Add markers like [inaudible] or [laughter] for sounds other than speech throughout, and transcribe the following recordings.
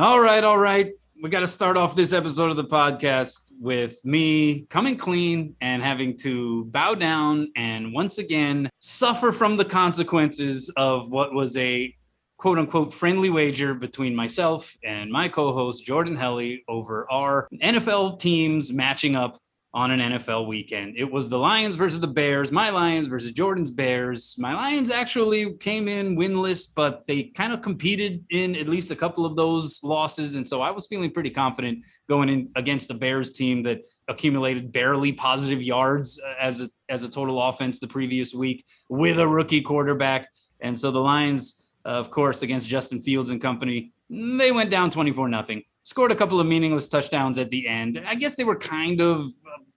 All right, all right. We got to start off this episode of the podcast with me coming clean and having to bow down and once again suffer from the consequences of what was a quote unquote friendly wager between myself and my co host, Jordan Helly, over our NFL teams matching up on an NFL weekend. It was the Lions versus the Bears, my Lions versus Jordan's Bears. My Lions actually came in winless, but they kind of competed in at least a couple of those losses. And so I was feeling pretty confident going in against the Bears team that accumulated barely positive yards uh, as a, as a total offense the previous week with a rookie quarterback. And so the Lions, uh, of course, against Justin Fields and company, they went down 24 nothing scored a couple of meaningless touchdowns at the end. I guess they were kind of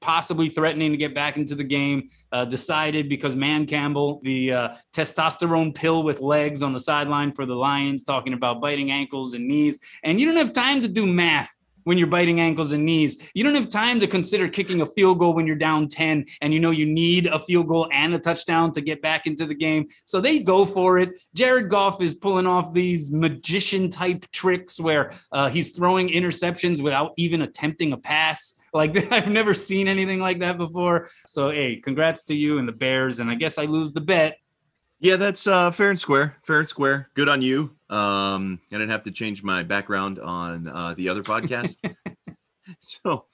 possibly threatening to get back into the game. Uh, decided because Dan Campbell, the uh, testosterone pill with legs on the sideline for the Lions, talking about biting ankles and knees. And you don't have time to do math when you're biting ankles and knees. You don't have time to consider kicking a field goal when you're down 10 and you know you need a field goal and a touchdown to get back into the game. So they go for it. Jared Goff is pulling off these magician type tricks where uh, he's throwing interceptions without even attempting a pass. Like [laughs] I've never seen anything like that before. So, hey, congrats to you and the Bears. And I guess I lose the bet yeah, that's uh, fair and square. Fair and square. Good on you. Um, I didn't have to change my background on uh, the other podcast, [laughs] so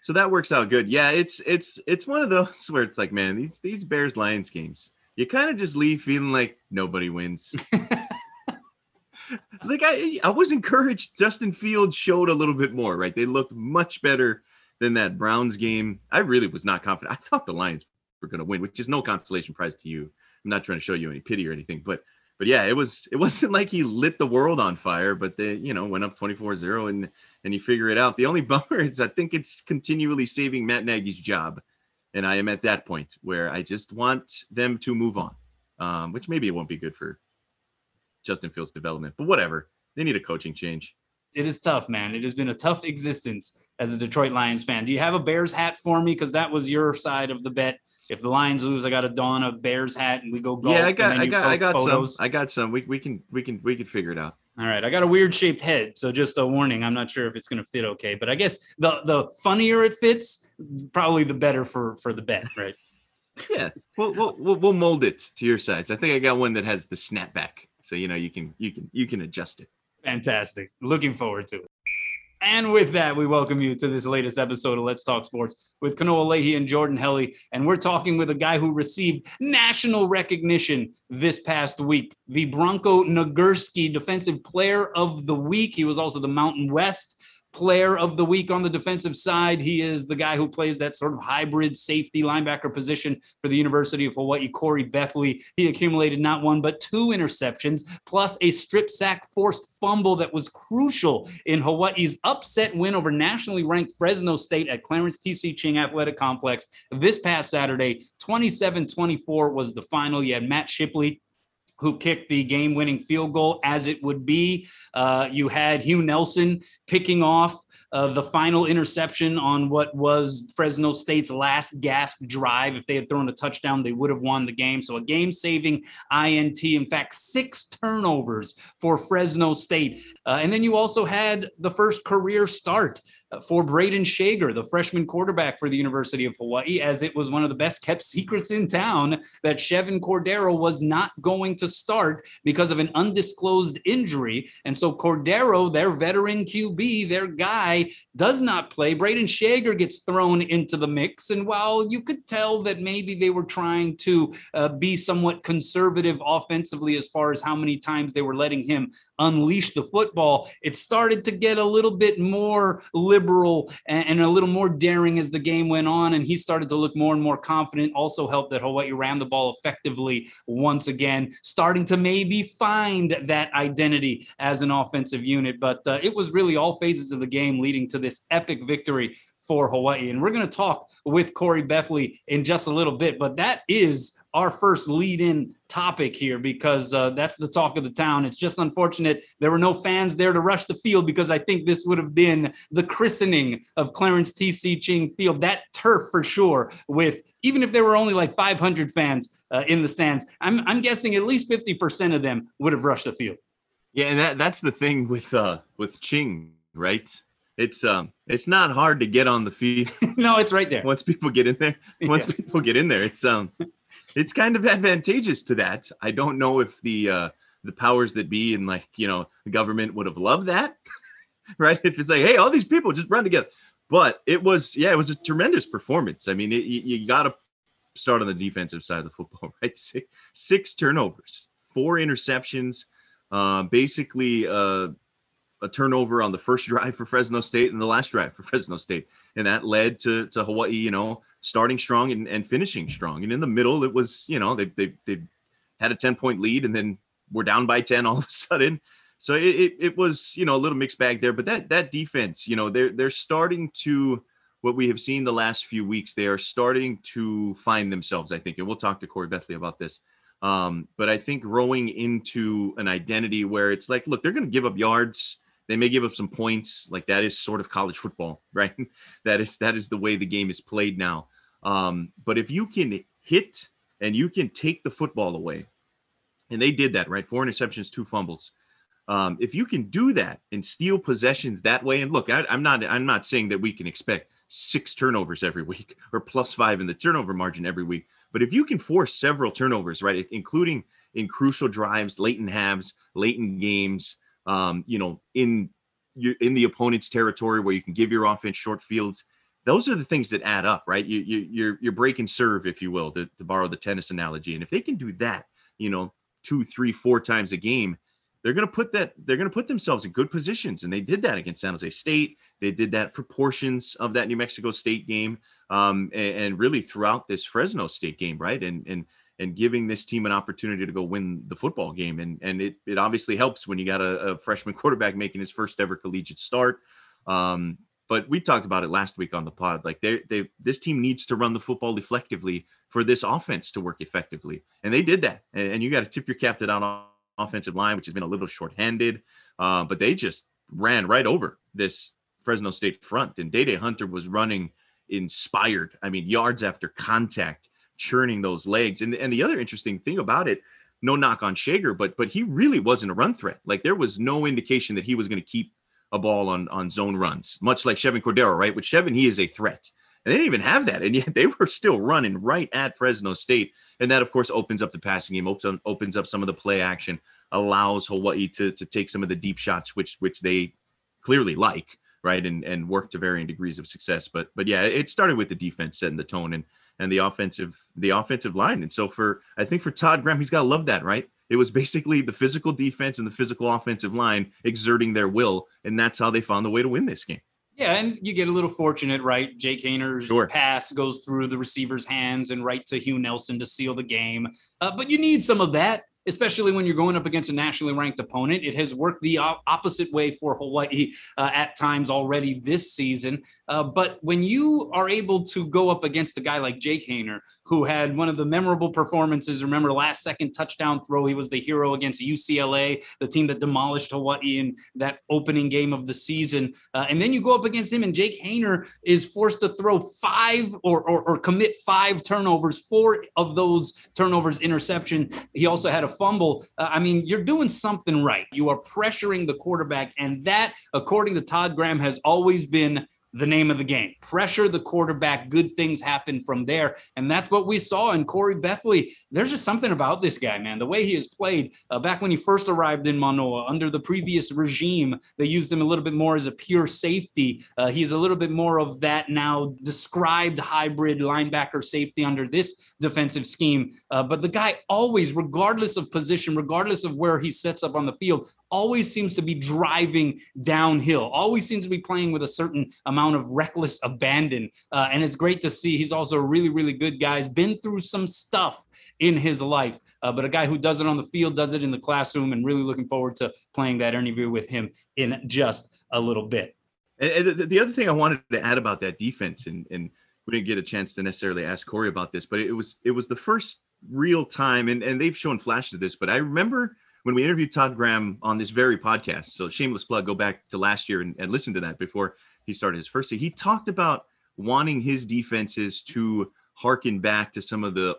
so that works out good. Yeah, it's it's it's one of those [laughs] where it's like, man, these these Bears Lions games, you kind of just leave feeling like nobody wins. like I I was encouraged. Justin Fields showed a little bit more. Right, they looked much better than that Browns game. I really was not confident. I thought the Lions were going to win, which is no consolation prize to you I'm not trying to show you any pity or anything, but but yeah, it was it [laughs] wasn't like he lit the world on fire, but they you know went up 24-0 and and you figure it out. The only [laughs] bummer is I think it's continually saving Matt Nagy's job, and I am at that point where I just want them to move on, um, which maybe it won't be good for Justin Fields' development, but whatever. They need a coaching change. It is tough, man. It has been a tough existence as a Detroit Lions fan. Do you have a Bears hat for me? Because that was your side of the bet if the Lions lose, I got to don a Bears hat and we go golf. Yeah, I got, I got, I got photos. some. I got some. We, we can, we can, we can figure it out. All right, I got a weird shaped head, so just a warning. I'm not sure if it's going to fit okay, but I guess the the funnier it fits, probably the better for for the bet, right? [laughs] [laughs] yeah, we'll, we'll we'll mold it to your size. I think I got one that has the snapback, so you know you can you can you can adjust it. Fantastic. Looking forward to it. And with that, we welcome you to this latest episode of Let's Talk Sports with Kanoa Leahy and Jordan Helly. And we're talking with a guy who received national recognition this past week, the Bronco Nagurski Defensive Player of the Week. He was also the Mountain West player of the week on the defensive side. He is the guy who plays that sort of hybrid safety linebacker position for the University of Hawaii, Corey Bethley. He accumulated not one, but two interceptions, plus a strip sack forced fumble that was crucial in Hawaii's upset win over nationally ranked Fresno State at Clarence T.C. Ching Athletic Complex this past Saturday. 27 24 was the final. You had Matt Shipley who kicked the game winning field goal as it would be. Uh, you had Hugh Nelson picking off uh, the final interception on what was Fresno State's last gasp drive. If they had thrown a touchdown, they would have won the game. So a game saving INT. In fact, six turnovers for Fresno State. Uh, and then you also had the first career start uh, for Brayden Schager, the freshman quarterback for the University of Hawaii, as it was one of the best kept secrets in town that Chevan Cordeiro was not going to start because of an undisclosed injury. And so Cordeiro, their veteran QB, their guy, does not play. Brayden Schager gets thrown into the mix. And while you could tell that maybe they were trying to uh, be somewhat conservative offensively as far as how many times they were letting him unleash the football, it started to get a little bit more liberal liberal and, and, a little more daring as the game went on. And he started to look more and more confident. Also helped that Hawaii ran the ball effectively once again, starting to maybe find that identity as an offensive unit. But uh, it was really all phases of the game leading to this epic victory for Hawaii. And we're going to talk with Corey Bethley in just a little bit, but that is our first lead in topic here because uh, that's the talk of the town. It's just unfortunate there were no fans there to rush the field because I think this would have been the christening of Clarence T.C. Ching Field, that turf for sure, with even if there were only like 500 fans uh, in the stands, I'm, I'm guessing at least 50% of them would have rushed the field. Yeah, and that that's the thing with uh with Ching, right? It's um it's not hard to get on the feed. [laughs] no, it's right there. Once people get in there, [laughs] once yeah. people get in there, it's um it's kind of advantageous to that. I don't know if the uh the powers that be and like, you know, the government would have loved that. [laughs] right? If it's like, hey, all these people just run together. But it was, yeah, it was a tremendous performance. I mean, it, you, you got to start on the defensive side of the football, right? Six, six turnovers, four interceptions, uh, basically uh, a turnover on the first drive for Fresno State and the last drive for Fresno State, and that led to to Hawaii, you know, starting strong and, and finishing strong. And in the middle, it was, you know, they they they had a ten point lead and then we're down by ten all of a sudden. So it, it, it was, you know, a little mixed bag there. But that that defense, you know, they're they're starting to what we have seen the last few weeks. They are starting to find themselves, I think, and we'll talk to Corey Bethley about this. Um, but I think growing into an identity where it's like, look, they're going to give up yards. They may give up some points. Like that is sort of college football, [laughs] right? that is that is the way the game is played now. Um, but if you can hit and you can take the football away, and they did that, right? Four interceptions, two fumbles. Um, if you can do that and steal possessions that way, and look, I, I'm not I'm not saying that we can expect six turnovers every [laughs] week or plus five in the turnover margin every week, but if you can force several turnovers, right, including in crucial drives, late in halves, late in games, um, you know, in you in the opponent's territory where you can give your offense short fields, those are the things that add up, right? You, you you're you're breaking serve, if you will, to, to borrow the tennis analogy, and if they can do that, you know, two, three, four times a game they're going to put that they're going to put themselves in good positions. And they did that against san jose state. They did that for portions of that new mexico state game um, and, and, really throughout this fresno state game right? And and and giving this team an opportunity to go win the football game and and it, it obviously helps when you got a, a freshman [laughs] quarterback making his first ever collegiate start um, but we talked about it last week on the pod like they they this team needs to run the football effectively for this offense to work effectively and they did that and, and you got to tip your cap to that offensive line, which has been a little shorthanded. Uh, but they just ran right over this Fresno State front. And Dae Dae Hunter was running inspired. I mean, yards after contact, churning those legs. And, and the other interesting thing about it, no knock on Schager, but but he really wasn't a run threat. Like there was no indication that he was going to keep a ball on on zone runs, much like Chevan Cordeiro, right? With Chevan, he is a threat. And they didn't even have that. And yet [laughs] they were still running right at Fresno State. And that, of course, opens up the passing game, opens, opens up some of the play action, allows Hawaii to, to take some of the deep shots, which which they clearly like, right? And and work to varying degrees of success. But but yeah, it started with the defense setting the tone and and the offensive the offensive line. And so for I think for Todd Graham, he's got to love that, right? It was basically the physical defense and the physical offensive line exerting their will, and that's how they found the way to win this game. Yeah, and you get a little fortunate, right? Jake Haener's sure. pass goes through the receiver's hands and right to Hugh Nelson to seal the game. Uh, but you need some of that especially when you're going up against a nationally ranked opponent. It has worked the opposite way for Hawaii uh, at times already this season. Uh, but when you are able to go up against a guy like Jake Haener, who had one of the memorable performances. Remember, last second touchdown throw. He was the hero against UCLA, the team that demolished Hawaii in that opening game of the season. Uh, and then you go up against him, and Jake Haener is forced to throw five or, or, or commit five turnovers, four of those turnovers interception. He also had a fumble. Uh, I mean, you're doing something right. You are pressuring the quarterback. And that, according to Todd Graham, has always been the name of the game. Pressure the quarterback, good things happen from there. And that's what we saw in Corey Bethley. There's just something about this guy, man. The way he has played uh, back when he first arrived in Manoa under the previous regime, they used him a little bit more as a pure safety. Uh, he's a little bit more of that now described hybrid linebacker safety under this defensive scheme. Uh, but the guy always, regardless of position, regardless of where he sets up on the field, always seems to be driving downhill, always seems to be playing with a certain amount of reckless abandon. Uh, and it's great to see. He's also a really, really good guy. He's been through some stuff in his life, uh, but a guy who does it on the field, does it in the classroom, and really looking forward to playing that interview with him in just a little bit. And, the other thing I wanted to add about that defense, and, and we didn't get a chance to necessarily ask Corey about this, but it was it was the first real time, and, and they've shown flashes of this, but I remember – when we interviewed Todd Graham on this very podcast. So shameless plug, go back to last year and, and listen to that before he started his first. He talked about wanting his defenses to harken back to some of the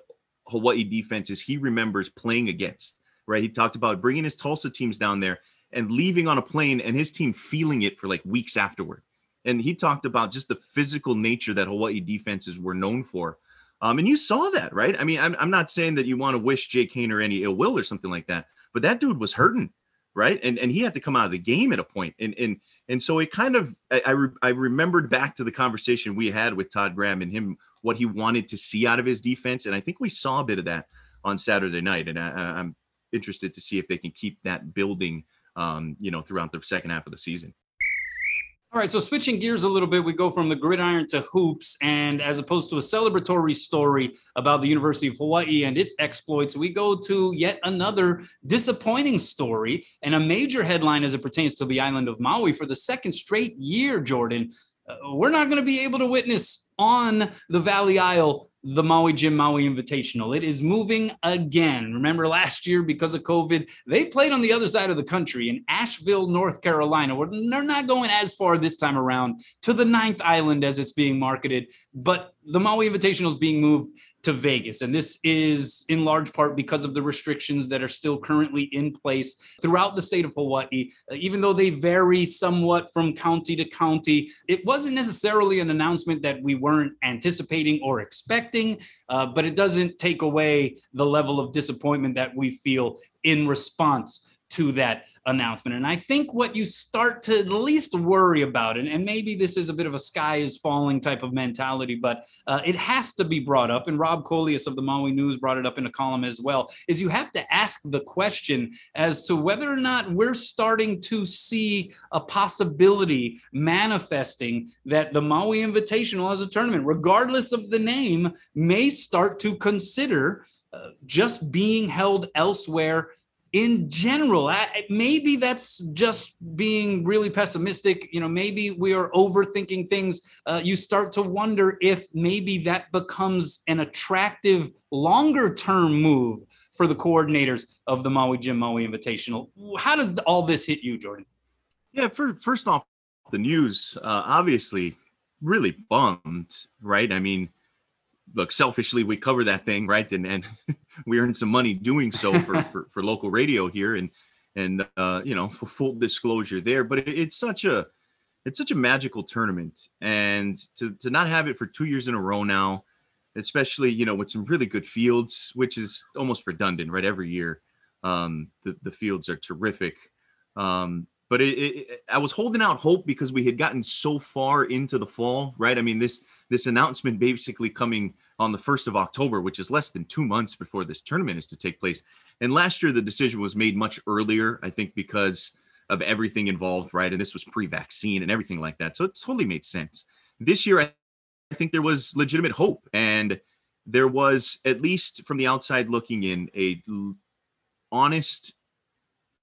Hawaii defenses he remembers playing against. Right, he talked about bringing his Tulsa teams down there and leaving on a plane and his team feeling it for like weeks afterward. And he talked about just the physical nature that Hawaii defenses were known for. Um, and you saw that, right? I mean, I'm, I'm not saying that you want to wish Jay Jake Haener any ill will or something like that, but that dude was hurting, right? And and he had to come out of the game at a point. And and and so it kind of I I, re, I remembered back to the conversation we had with Todd Graham and him what he wanted to see out of his defense, and I think we saw a bit of that on Saturday night. And I, I'm interested to see if they can keep that building, um, you know, throughout the second half of the season. All right, so switching gears a little bit, we go from the gridiron to hoops, and as opposed to a celebratory story about the University of Hawaii and its exploits, we go to yet another disappointing story and a major headline as it pertains to the island of Maui for the second straight year, Jordan. Uh, we're not going to be able to witness on the Valley Isle the Maui Jim Maui Invitational. It is moving again. Remember last year because of COVID, they played on the other side of the country in Asheville, North Carolina. They're not going as far this time around to the ninth island as it's being marketed, but the Maui Invitational is being moved to Vegas. And this is in large part because of the restrictions that are still currently in place throughout the state of Hawaii. Uh, even though they vary somewhat from county to county, it wasn't necessarily an announcement that we weren't anticipating or expecting, uh, but it doesn't take away the level of disappointment that we feel in response to that announcement. And I think what you start to at least worry about, and, and maybe this is a bit of a sky is falling type of mentality, but uh, it has to be brought up. And Rob Collias of the Maui News brought it up in a column as well, is you have to ask the question as to whether or not we're starting to see a possibility manifesting that the Maui Invitational as a tournament, regardless of the name, may start to consider uh, just being held elsewhere in general I, maybe that's just being really pessimistic you know maybe we are overthinking things. Uh, you start to wonder if maybe that becomes an attractive longer term move for the coordinators of the maui jim maui invitational. How does all this hit you jordan? Yeah for, first off the news uh, obviously really bummed right? I mean look selfishly we cover that thing right? And and [laughs] we earn some money doing so for [laughs] for, for local radio here and and uh you know for full disclosure there. But it, it's such a it's such a magical tournament. And to to not have it for two years in a row now especially you know with some really good fields which is almost redundant right? Every year um the, the fields are terrific. Um but it, it, I was holding out hope because we had gotten so far into the fall, right? I mean, this this announcement basically coming on the 1st of October, which is less than two months before this tournament is to take place. And last year, the decision was made much earlier, I think, because of everything involved, right? And this was pre vaccine and everything like that. So it totally made sense. This year, I, I think there was legitimate hope. And there was, at least from the outside looking in, a honest,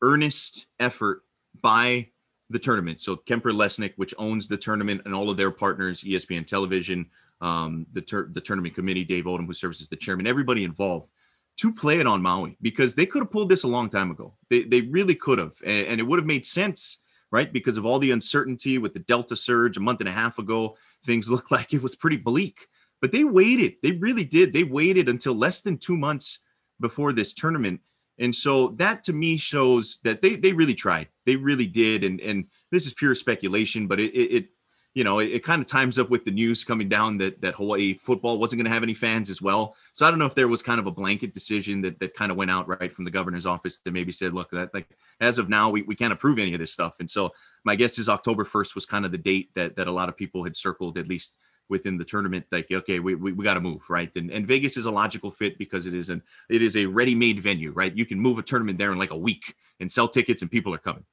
earnest effort by the tournament. So Kemper Lesnik, which owns the tournament and all of their partners, ESPN Television, um, the the tournament committee, Dave Odom, who serves as the chairman, everybody involved, to play it on Maui because they could have pulled this a long time ago. They they really could have, and, and it would have made sense, right? Because of all the uncertainty with the Delta surge a month and a half ago, things [laughs] looked like it was pretty bleak. But they waited. They really did. They waited until less than two months before this tournament. And so that to me shows that they they really tried. They really did. And and this is pure speculation, but it it, it you know, it, it kind of times up with the news coming down that that Hawaii football wasn't going to have any fans as well. So I don't know if there was kind of a blanket decision that that kind of went out right from the governor's office that maybe said, look, that like as of now, we, we can't approve any of this stuff. And so my guess is October 1st was kind of the date that that a lot of people had circled at least within the tournament like okay we, we, we got to move right and, and vegas is a logical fit because it is an it is a ready-made venue right you can move a tournament there in like a week and sell tickets and people are coming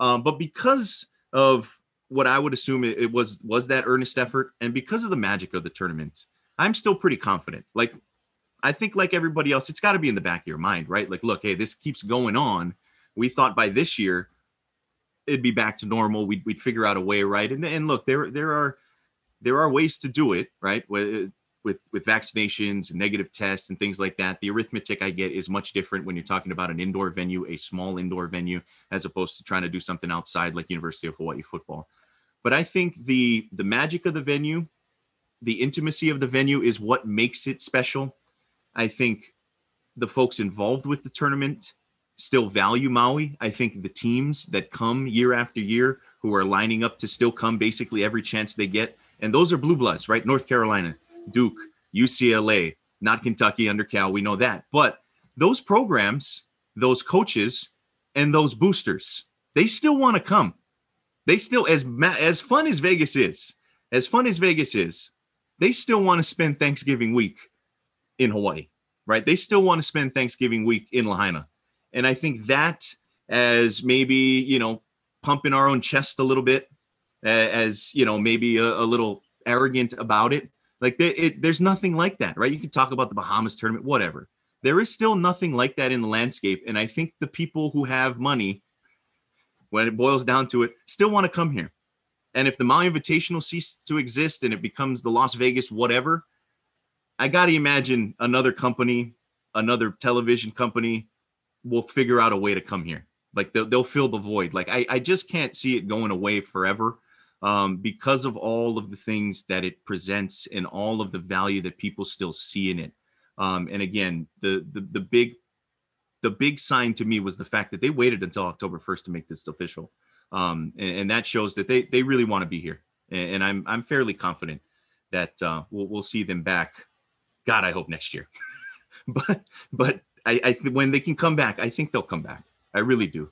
um, but because of what I would assume it, it, was was that earnest effort, and because of the magic of the tournament, I'm still pretty confident. Like, I think like everybody else, it's got to be in the back of your mind, right? Like, look, hey, this keeps going on. We thought by this year it'd be back to normal. We'd we'd figure out a way, right? And and look, there there are there are ways to do it, right? With uh, with with vaccinations and negative tests and things like that. The arithmetic I get is much different when you're talking about an indoor venue, a small indoor venue, as opposed to trying to do something outside like University of Hawaii football. But I think the the magic of the venue, the intimacy of the venue is what makes it special. I think the folks involved with the tournament still value Maui. I think the teams that come year after year who are lining up to still come basically every chance they get, and those are blue bloods, right? North Carolina, Duke, UCLA, not Kentucky under Cal. We know that, but those programs, those coaches, and those boosters, they still want to come. They still as as fun as Vegas is, as fun as Vegas is, they still want to spend Thanksgiving week in Hawaii, right? They still want to spend Thanksgiving week in Lahaina. And I think that as maybe, you know, pumping our own chest a little bit, as, you know, maybe a, a little arrogant about it. Like they, it, there's nothing like that, right? You can talk about the Bahamas tournament, whatever. There is still nothing like that in the landscape. And I think the people who have money, when it boils down to it, still want to come here. And if the Maui Invitational ceases to exist and it becomes the Las Vegas whatever, I got to imagine another company, another television company will figure out a way to come here. Like they'll, they'll fill the void. Like I, I just can't see it going away forever um, because of all of the things that it presents and all of the value that people still see in it. Um, and again, the, the the big the big sign to me was the fact that they waited until October 1st to make this official. Um, and, and, that shows that they they really want to be here. And, and I'm I'm fairly confident that uh, we'll we'll see them back. God, I hope next year. [laughs] but but I, I when they can come back, I think they'll come back. I really do.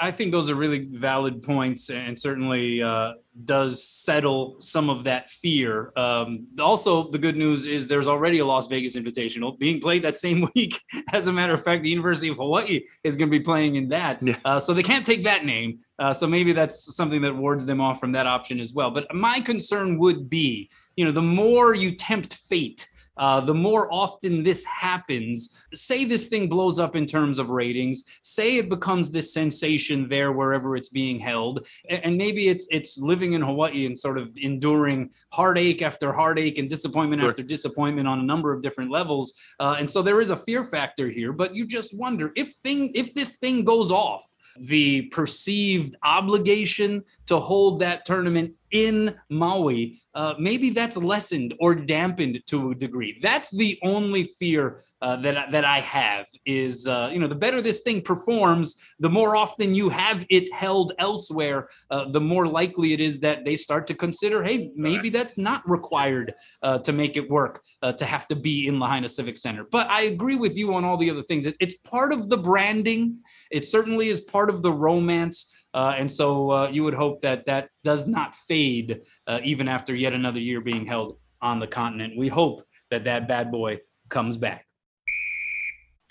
I think those are really valid points, and certainly uh, does settle some of that fear. Um, also, the good news is there's already a Las Vegas Invitational being played that same [laughs] week. As a matter of fact, the University of Hawaii is going to be playing in that, yeah. uh, so they can't take that name. Uh, so maybe that's something that wards them off from that option as well. But my concern would be, you know, the more you tempt fate uh, the more often this happens, say this thing blows up in terms of ratings, say it becomes this sensation there wherever it's being held, and maybe it's it's living in Hawaii and sort of enduring heartache after heartache and disappointment sure. after disappointment on a number of different levels. Uh, and so there is a fear factor here, but you just wonder if thing if this thing goes off the perceived obligation to hold that tournament in Maui, uh, maybe that's lessened or dampened to a degree. That's the only fear uh, that that I have is uh, you know the better this thing performs, the more often you have it held elsewhere, uh, the more likely it is that they start to consider, hey, maybe that's not required uh, to make it work uh, to have to be in Lahaina Civic Center. But I agree with you on all the other things. It's, it's part of the branding. It certainly is part of the romance. Uh, and so uh, you would hope that that does not fade uh, even after yet another year being held on the continent. We hope that that bad boy comes back.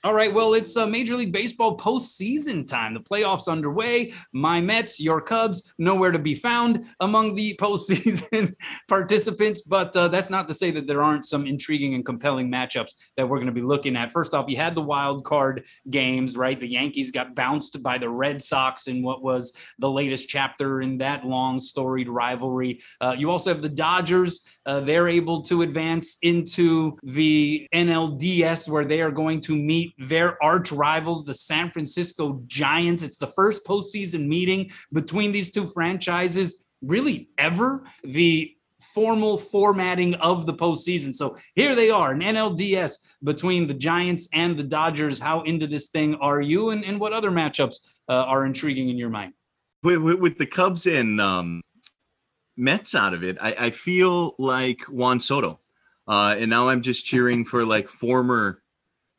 All right, well, it's uh, Major League Baseball postseason time. The playoffs underway. My Mets, your Cubs, nowhere to be found among the [laughs] postseason participants. But uh, that's not to say that there aren't some intriguing and compelling matchups that we're going to be looking at. First off, you had the wild card games, right? The Yankees got bounced by the Red Sox in what was the latest chapter in that long storied rivalry. Uh, you also have the Dodgers. Uh, they're able to advance into the NLDS where they are going to meet their arch rivals, the San Francisco Giants. It's the first postseason meeting between these two franchises, really ever. The formal formatting of the postseason. So here they are, an NLDS between the Giants and the Dodgers. How into this thing are you, and, and what other matchups uh, are intriguing in your mind? With, with, with the Cubs and um, Mets out of it, I, I feel like Juan Soto. Uh, and now I'm just cheering for like former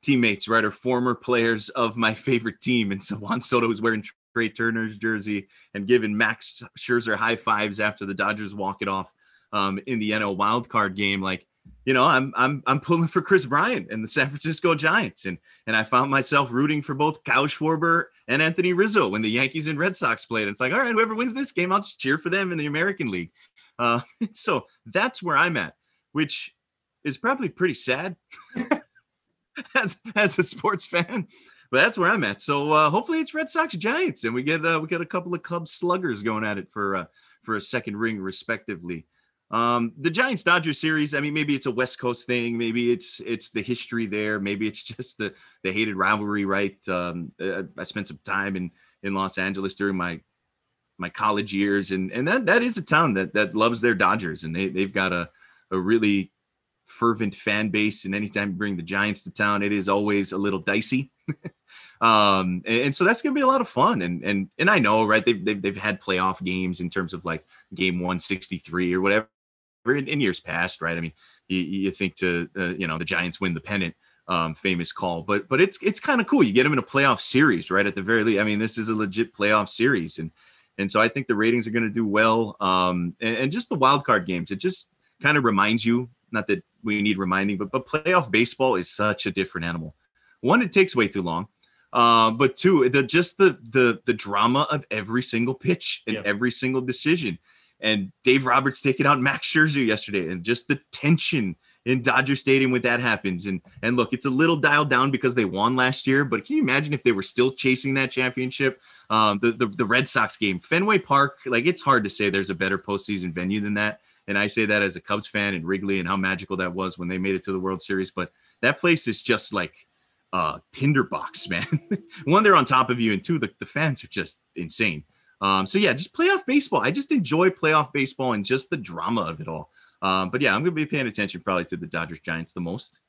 teammates, right, or former players of my favorite team. And so [laughs] Juan Soto was wearing Trea Turner's jersey and giving Max Scherzer high fives after the Dodgers walk it off um, in the NL wild card game. Like, you know, I'm I'm I'm pulling for Kris Bryant and the San Francisco Giants, and and I found myself rooting for both Kyle Schwarber and Anthony Rizzo when the Yankees and Red Sox played. And it's like, all right, whoever wins this game, I'll just cheer for them in the American League. Uh, [laughs] so that's where I'm at, which is probably pretty sad. [laughs] [laughs] as as a sports fan. But that's where I'm at. So uh, hopefully it's Red Sox Giants, and we get uh, we get a couple of Cubs sluggers going at it for uh, for a second ring, respectively. Um, the Giants Dodgers series. I mean, maybe it's a West Coast thing. Maybe it's it's the history there. Maybe it's [laughs] just the the hated rivalry, right? Um, uh, I spent some time in in Los Angeles during my my college years, and and that that is a town that that loves their Dodgers, and they they've got a a really fervent fan base. And anytime you bring the Giants to town, it is always a little dicey. [laughs] Um, and, and so that's gonna be a lot of fun. And and and I know, right? They've they've, they've had playoff games in terms of like game 163 or whatever in, in years past, right? I mean, you, you think to uh, you know the Giants win the pennant. Um, famous call, but but it's it's kind of cool. You get them in a playoff series, right? At the very least, I mean, this is a legit playoff series, and and so I think the ratings are going to do well. Um, and, and just the wild card games, it just kind of reminds you, not that we need reminding, but but playoff baseball is such a different animal. One, it takes way too long. Uh, but two, the just the the the drama of every single pitch and Yep. every single decision. And Dave Roberts taking out Max Scherzer yesterday, and just the tension in Dodger Stadium when that happens. And and look, it's a little dialed down because they won last year, but can you imagine if they were still chasing that championship? Um, the, the the Red Sox game, Fenway Park, like it's hard to say there's a better postseason venue than that. And I say that as a Cubs fan and Wrigley and how magical that was when they made it to the World Series. But that place is just like uh tinderbox, [laughs] man. One, they're on top of you, and two, the, the fans are just insane. Um, so yeah, just playoff baseball. I just enjoy playoff baseball and just the drama of it all. Um, but yeah, I'm gonna be paying attention probably to the Dodgers Giants the most.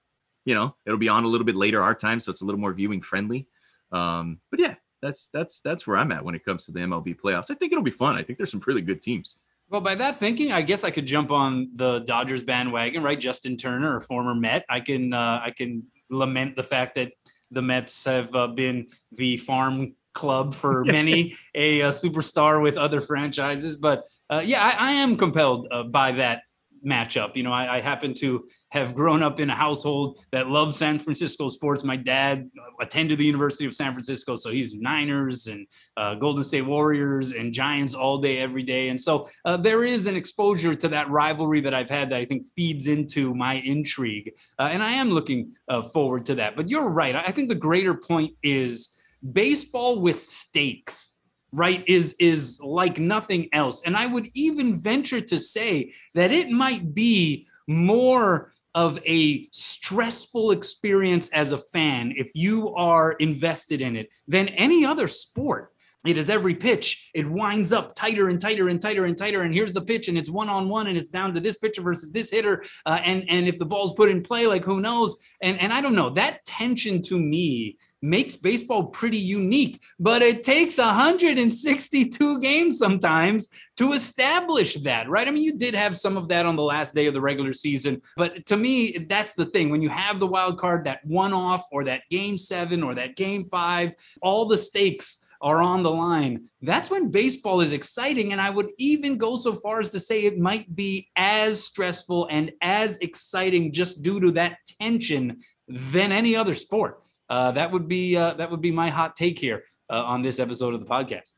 You know, it'll be on a little bit later our time, so it's a little more viewing friendly. Um, but yeah, that's that's that's where I'm at when it comes to the MLB playoffs. I think it'll be fun. I think there's some really good teams. Well, by that thinking, I guess I could jump on the Dodgers bandwagon, right? Justin Turner, a former Met. I can uh, I can lament the fact that the Mets have uh, been the farm club for [laughs] many a, uh superstar with other franchises. But uh, yeah, I, I am compelled uh, by that matchup. You know, I, I happen to have grown up in a household that loves San Francisco sports. My dad attended the University of San Francisco, so he's Niners and uh, Golden State Warriors and Giants all day, every day. And so uh, there is an exposure to that rivalry that I've had that I think feeds into my intrigue. Uh, and I am looking uh, forward to that. But you're right. I think the greater point is baseball with stakes right is is like nothing else. And i would even venture to say that it might be more of a stressful experience as a fan if you are invested in it than any other sport it is every pitch. It winds up tighter and tighter and tighter and tighter. And here's the pitch and it's one on one and it's down to this pitcher versus this hitter. Uh, and and if the ball's put in play like who knows? And and i don't know. That tension to me makes baseball pretty unique but it takes 162 games sometimes to establish that right? I mean you did have some of that on the last day of the regular season but to me that's the thing. When you have the wild card that one off or that game 7 or that game 5 all the stakes are on the line. That's when baseball is exciting. And I would even go so far as to say it might be as stressful and as exciting just due to that tension than any other sport. Uh, that would be uh, that would be my hot take here uh, on this episode of the podcast.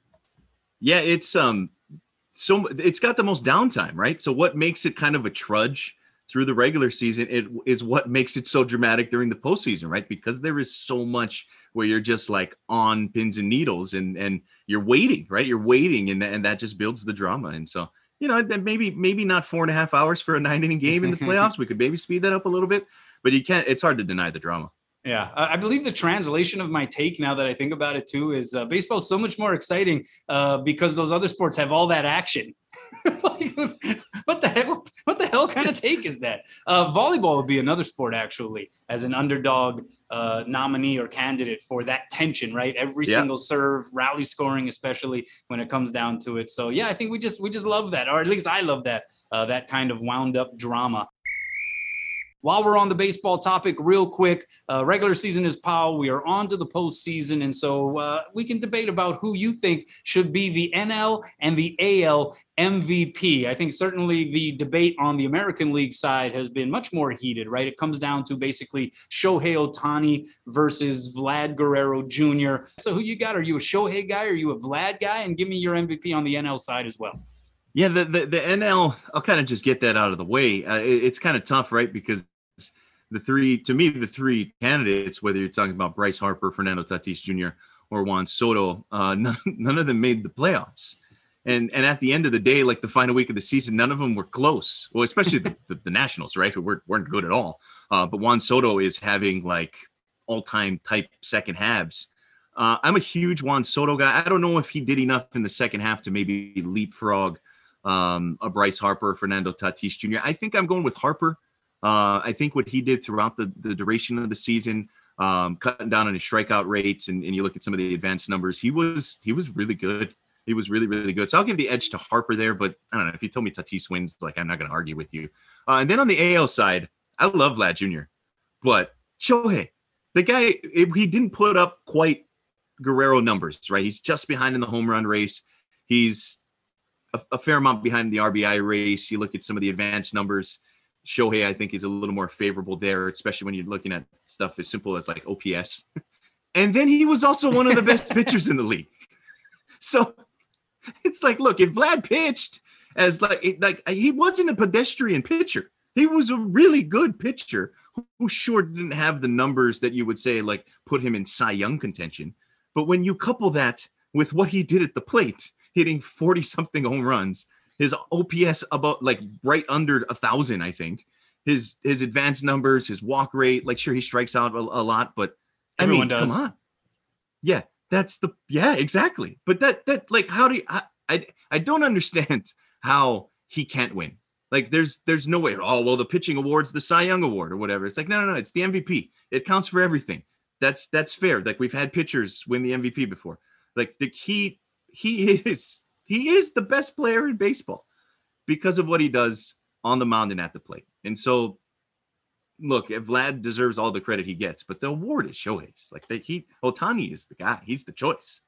Yeah, it's um so it's got the most downtime, right? So what makes it kind of a trudge through the regular season it is what makes it so dramatic during the postseason, right? Because there is so much where you're just like on pins and needles and and you're waiting, right? You're waiting and, and that just builds the drama. And so, you know, maybe maybe not four and a half hours for a nine inning game in the [laughs] playoffs. we could maybe speed that up a little bit, but you can't, it's hard to deny the drama. Yeah, I believe the translation of my take now that I think about it too is uh, baseball is so much more exciting uh, because those other sports have all that action. [laughs] like, what the hell? What the hell kind of take is that? Uh, volleyball would be another sport actually, as an underdog uh, nominee or candidate for that tension, right? Every Yeah. single serve, rally scoring, especially when it comes down to it. So yeah, I think we just we just love that, or at least I love that uh, that kind of wound up drama. While we're on the baseball topic, real quick, uh, regular season is pow. We are on to the postseason, and so uh, we can debate about who you think should be the NL and the AL MVP. I think certainly the debate on the American League side has been much more heated, right? It comes down to basically Shohei Ohtani versus Vlad Guerrero Jr. So who you got? Are you a Shohei guy? Are you a Vlad guy? And give me your MVP on the NL side as well. Yeah, the, the the NL. I'll kind of just get that out of the way. Uh, it- it's kind of tough, right? Because the three, to me, the three candidates, whether you're talking about Bryce Harper, Fernando Tatis Jr., or Juan Soto, uh, [laughs] none, none of them made the playoffs. And and at the end of the day, like the final week of the season, none of them were close. Well, especially the, [laughs] the, the Nationals, right? Who weren't, weren't good at all. Uh, but Juan Soto is having like all time type second halves. Uh, I'm a huge Juan Soto guy. I don't know if he did enough in the second half to maybe leapfrog um, a Bryce Harper, Fernando Tatis Jr. I think I'm going with Harper. Uh, I think what he did throughout the, the duration of the season, um, cutting down on his strikeout rates, and, and you look at some of the advanced numbers. He was he was really good. He was really really good. So I'll give the edge to Harper there. But I don't know if you told me Tatis wins, like I'm not going to argue with you. Uh, and then on the AL side, I love Vlad Jr. But Shohei, the guy, he didn't put up quite Guerrero numbers, right? He's just behind in the home run race. He's a, a, fair amount behind the RBI race. You look at some of the advanced numbers. Shohei, I think, is a little more favorable there, especially when you're looking at stuff as simple as like OPS. [laughs] and then he was also one of the best [laughs] pitchers in the league. [laughs] So it's like, look, if Vlad pitched as like like he wasn't a pedestrian pitcher. He was a really good pitcher who sure didn't have the numbers that you would say like put him in Cy Young contention. But when you couple that with what he did at the plate, hitting 40 something home runs, his OPS about like right under a thousand, I think. His his advanced numbers, his walk rate, like sure he strikes out a, a lot, but I Everyone mean, does. come on. Yeah, that's the yeah, exactly. But that that like how do you I I, I don't understand [laughs] how he can't win. Like there's there's no way. Oh well, the pitching awards the Cy Young award or whatever. It's like no no no. It's the MVP. It counts for everything. That's that's fair. Like we've had pitchers win the MVP before. Like the he he [laughs] is he is the best player in baseball because of what he does on the mound and at the plate. And so, look, Vlad deserves all the credit he gets, but the award is Shohei's. Like that he Ohtani is the guy. He's the choice.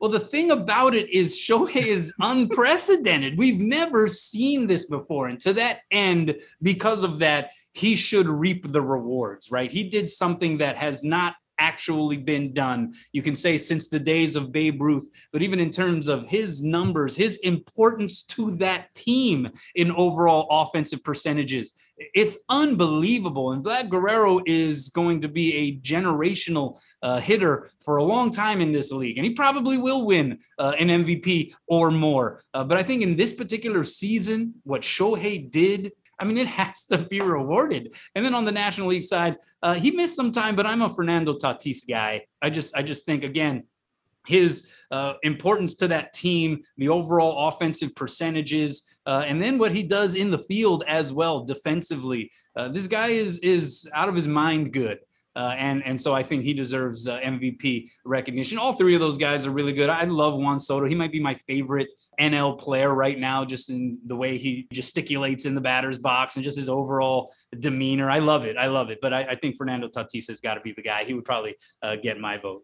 Well, the thing about it is Shohei is [laughs] unprecedented. We've never seen this before. And to that end, because of that, he should reap the rewards, right? He did something that has not actually been done. You can say since the days of Babe Ruth, but even in terms of his numbers, his importance to that team in overall offensive percentages, it's unbelievable. And Vlad Guerrero is going to be a generational uh, hitter for a long time in this league, and he probably will win uh, an MVP or more. Uh, but I think in this particular season, what Shohei did I mean, it [laughs] has to be rewarded. And then on the National League side, uh, he missed some time, but I'm a Fernando Tatis guy. I just, I just think again, his uh, importance to that team, the overall offensive percentages, uh, and then what he does in the field as well defensively. Uh, this guy is is out of his mind good. Uh, and and so I think he deserves uh, MVP recognition. All three of those guys are really good. I love Juan Soto. He might be my favorite NL player right now, just in the way he gesticulates in the batter's box and just his overall demeanor. I love it. I love it. But I, I think Fernando Tatis has got to be the guy. He would probably uh, get my vote.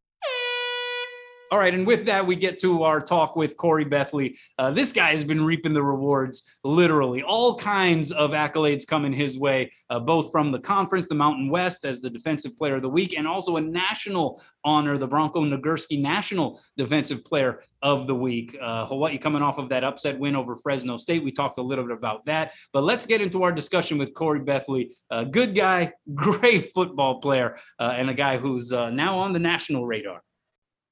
All right, and with that, we get to our talk with Corey Bethley. Uh, this guy has been reaping the rewards, literally. All kinds of accolades coming his way, uh, both from the conference, the Mountain West, as the Defensive Player of the Week, and also a national honor, the Bronco Nagurski National Defensive Player of the Week. Uh, Hawaii coming off of that upset win over Fresno State. We talked a little bit about that, but let's get into our discussion with Corey Bethley. Good guy, [laughs] great football player, uh, and a guy who's uh, now on the national radar.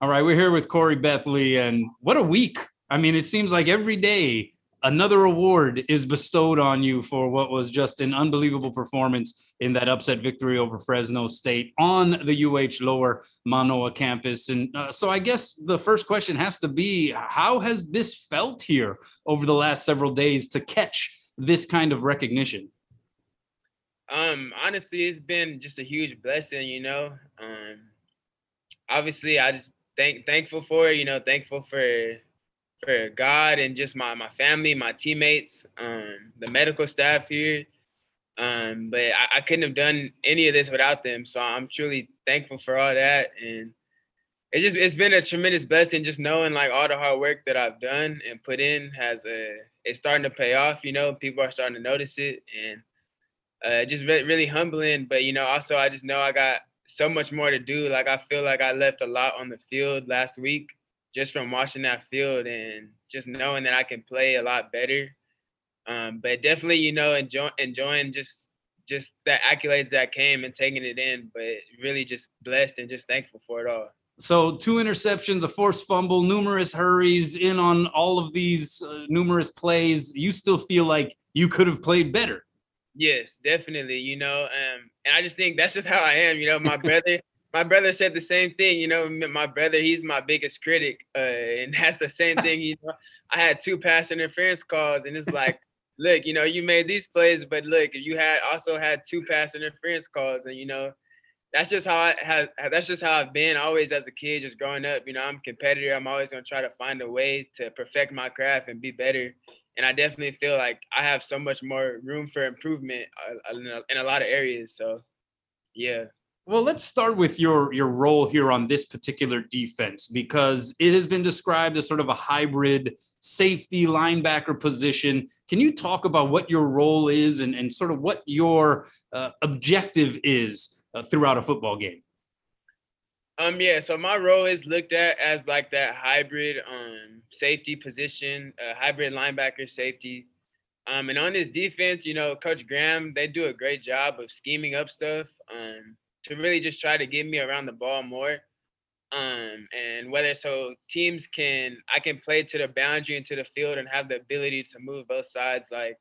All right, we're here with Corey Bethley, and what a week! I mean, it seems like every day another award is bestowed on you for what was just an unbelievable performance in that upset victory over Fresno State on the UH Lower Manoa campus. And uh, so, I guess the first question has to be: How has this felt here over the last several days to catch this kind of recognition? Um, honestly, it's been just a huge blessing. You know, um, obviously, I just thank thankful for you know thankful for for God and just my my family, my teammates, um, the medical staff here. Um, but I, I, couldn't have done any of this without them. So I'm truly thankful for all that. And it's just it's been a tremendous blessing just knowing like all the hard work that I've done and put in has a it's starting to pay off. You know, people are starting to notice it and uh, just re- really humbling. But you know, also I just know I got so much more to do. Like I feel like I left a lot on the field last week just from watching that field and just knowing that I can play a lot better. Um, but definitely, you know, enjoy, enjoying just just the accolades that came and taking it in, but really just blessed and just thankful for it all. So two interceptions, a forced fumble, numerous hurries in on all of these uh, numerous plays. You still feel like you could have played better. Yes, definitely. You know, um, and I just think that's just how I am. You know, my [laughs] brother, my brother said the same thing. You know, my brother, he's my biggest critic, uh, and [laughs] that's the same [laughs] thing. You know, I had two pass interference calls, and it's like, look, you know, you made these plays, but look, you had also had two pass interference calls, and you know, that's just how I have. That's just how I've been always as a kid, just growing up. You know, I'm a competitor. I'm always gonna try to find a way to perfect my craft and be better. And I definitely feel like I have so much more room for improvement uh, in a, in a lot of areas. So, yeah. Well, let's start with your your role here on this particular defense because it has been described as sort of a hybrid safety linebacker position. Can you talk about what your role is and, and sort of what your uh, objective is uh, throughout a football game? Um, yeah, so my role is looked at as like that hybrid um safety position, uh, hybrid linebacker safety. Um, and on this defense, you know, Coach Graham, they do a great job of scheming up stuff. Um, to really just try to get me around the ball more. Um, and whether so teams can I can play to the boundary and to the field and have the ability to move both sides. Like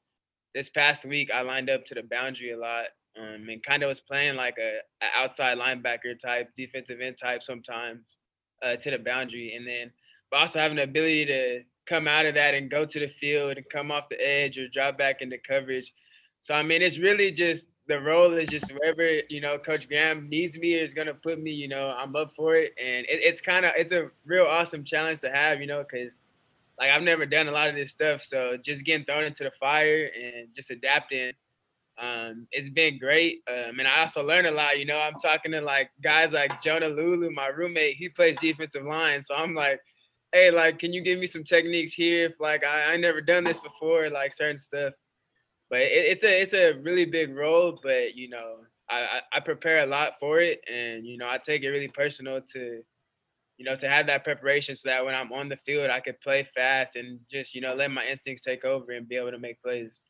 this past week, I lined up to the boundary a lot. Um, and kind of was playing like a, a, outside linebacker type, defensive end type sometimes uh, to the boundary, and then but also having the ability to come out of that and go to the field and come off the edge or drop back into coverage. So I mean, it's really just the role is just wherever you know Coach Graham needs me or is gonna put me. You know, I'm up for it, and it, it's kind of it's a real awesome challenge to have. You know, because like I've never done a lot of this stuff, so just getting thrown into the fire and just adapting. Um, it's been great, um, and I also learned a lot. You know, I'm talking to like guys like Jonah Laulu, my roommate. He plays defensive line, so I'm like, hey, like, can you give me some techniques here? Like, I, I never done this before, like certain stuff but it, it's a it's a really big role. But you know, I, I prepare a lot for it, and you know, I take it really personal to, you know, to have that preparation so that when I'm on the field, I could play fast and just you know let my instincts take over and be able to make plays.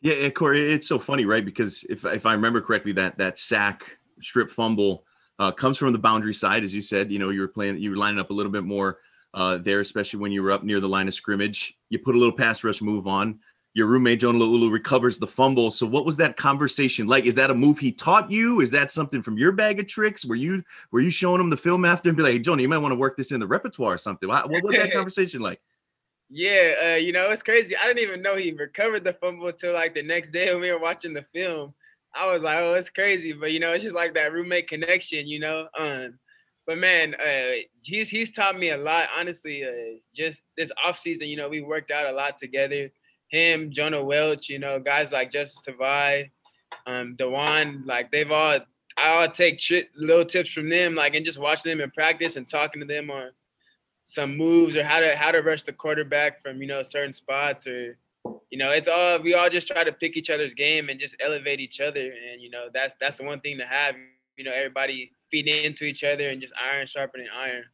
Yeah, Khoury, it's so funny, right? Because if if I remember correctly, that that sack strip fumble uh, comes from the boundary side, as you said. You know, you were playing, you were lining up a little bit more uh, there, especially when you were up near the line of scrimmage. You put a little pass rush move on your roommate Jonah Laulu recovers the fumble. So what was that conversation like? Is that a move he taught you? Is that something from your bag of tricks? Were you were you showing him the film after and be like, hey, Jonah, you might want to work this in the repertoire or something? What was that [laughs] conversation like? Yeah, uh, you know, it's crazy. I didn't even know he recovered the fumble until like the next day when we were watching the film. I was like, oh, it's crazy. But you know, it's just like that roommate connection, you know. Um, but man, uh, he's he's taught me a lot. Honestly, uh, just this off season, you know, we worked out a lot together him, Jonah Welch, you know, guys like Justus Tavai, um, Dewan, like they've all I all take tri- little tips from them, like and just watching them in practice and talking to them on some moves or how to how to rush the quarterback from you know certain spots or you know it's all we all just try to pick each other's game and just elevate each other and you know that's that's the one thing to have you know everybody feeding into each other and just iron sharpening iron.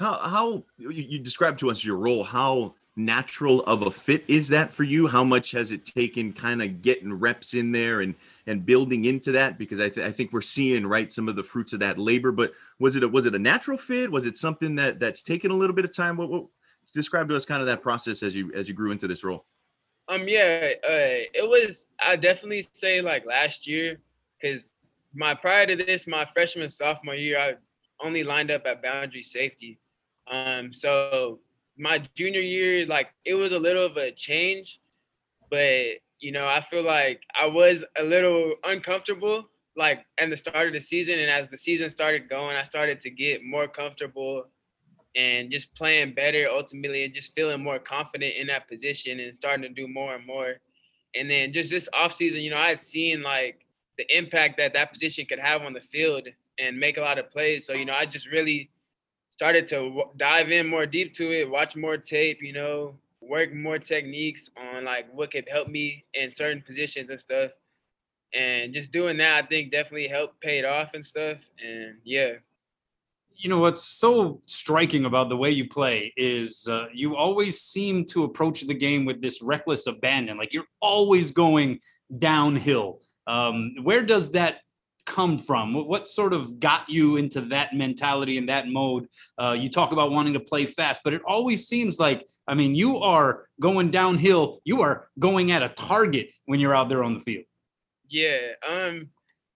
How how you, described to us your role how natural of a fit is that for you? How much has it taken kind of getting reps in there and and building into that? Because I, th- I think we're seeing right some of the fruits of that labor. But was it a, was it a natural fit? Was it something that that's taken a little bit of time? What, what describe to us kind of that process as you as you grew into this role? Um yeah, uh, it was I definitely say like last year because my prior to this my freshman sophomore year I only lined up at boundary safety. Um, so my junior year, like it was a little of a change, but you know, I feel like I was a little uncomfortable like at the start of the season. And as the season started going, I started to get more comfortable and just playing better ultimately and just feeling more confident in that position and starting to do more and more. And then just this offseason, you know, I had seen like the impact that that position could have on the field and make a lot of plays. So, you know, I just really started to dive in more deep to it, watch more tape, you know, work more techniques on like what could help me in certain positions and stuff. And just doing that, I think definitely helped pay it off and stuff. And yeah. You know, what's so striking about the way you play is uh, you always seem to approach the game with this reckless abandon. Like you're always going downhill. Um, where does that come from? What sort of got you into that mentality and that mode? Uh, you talk about wanting to play fast, but it always seems like, I mean, you are going downhill. You are going at a target when you're out there on the field. Yeah. Um,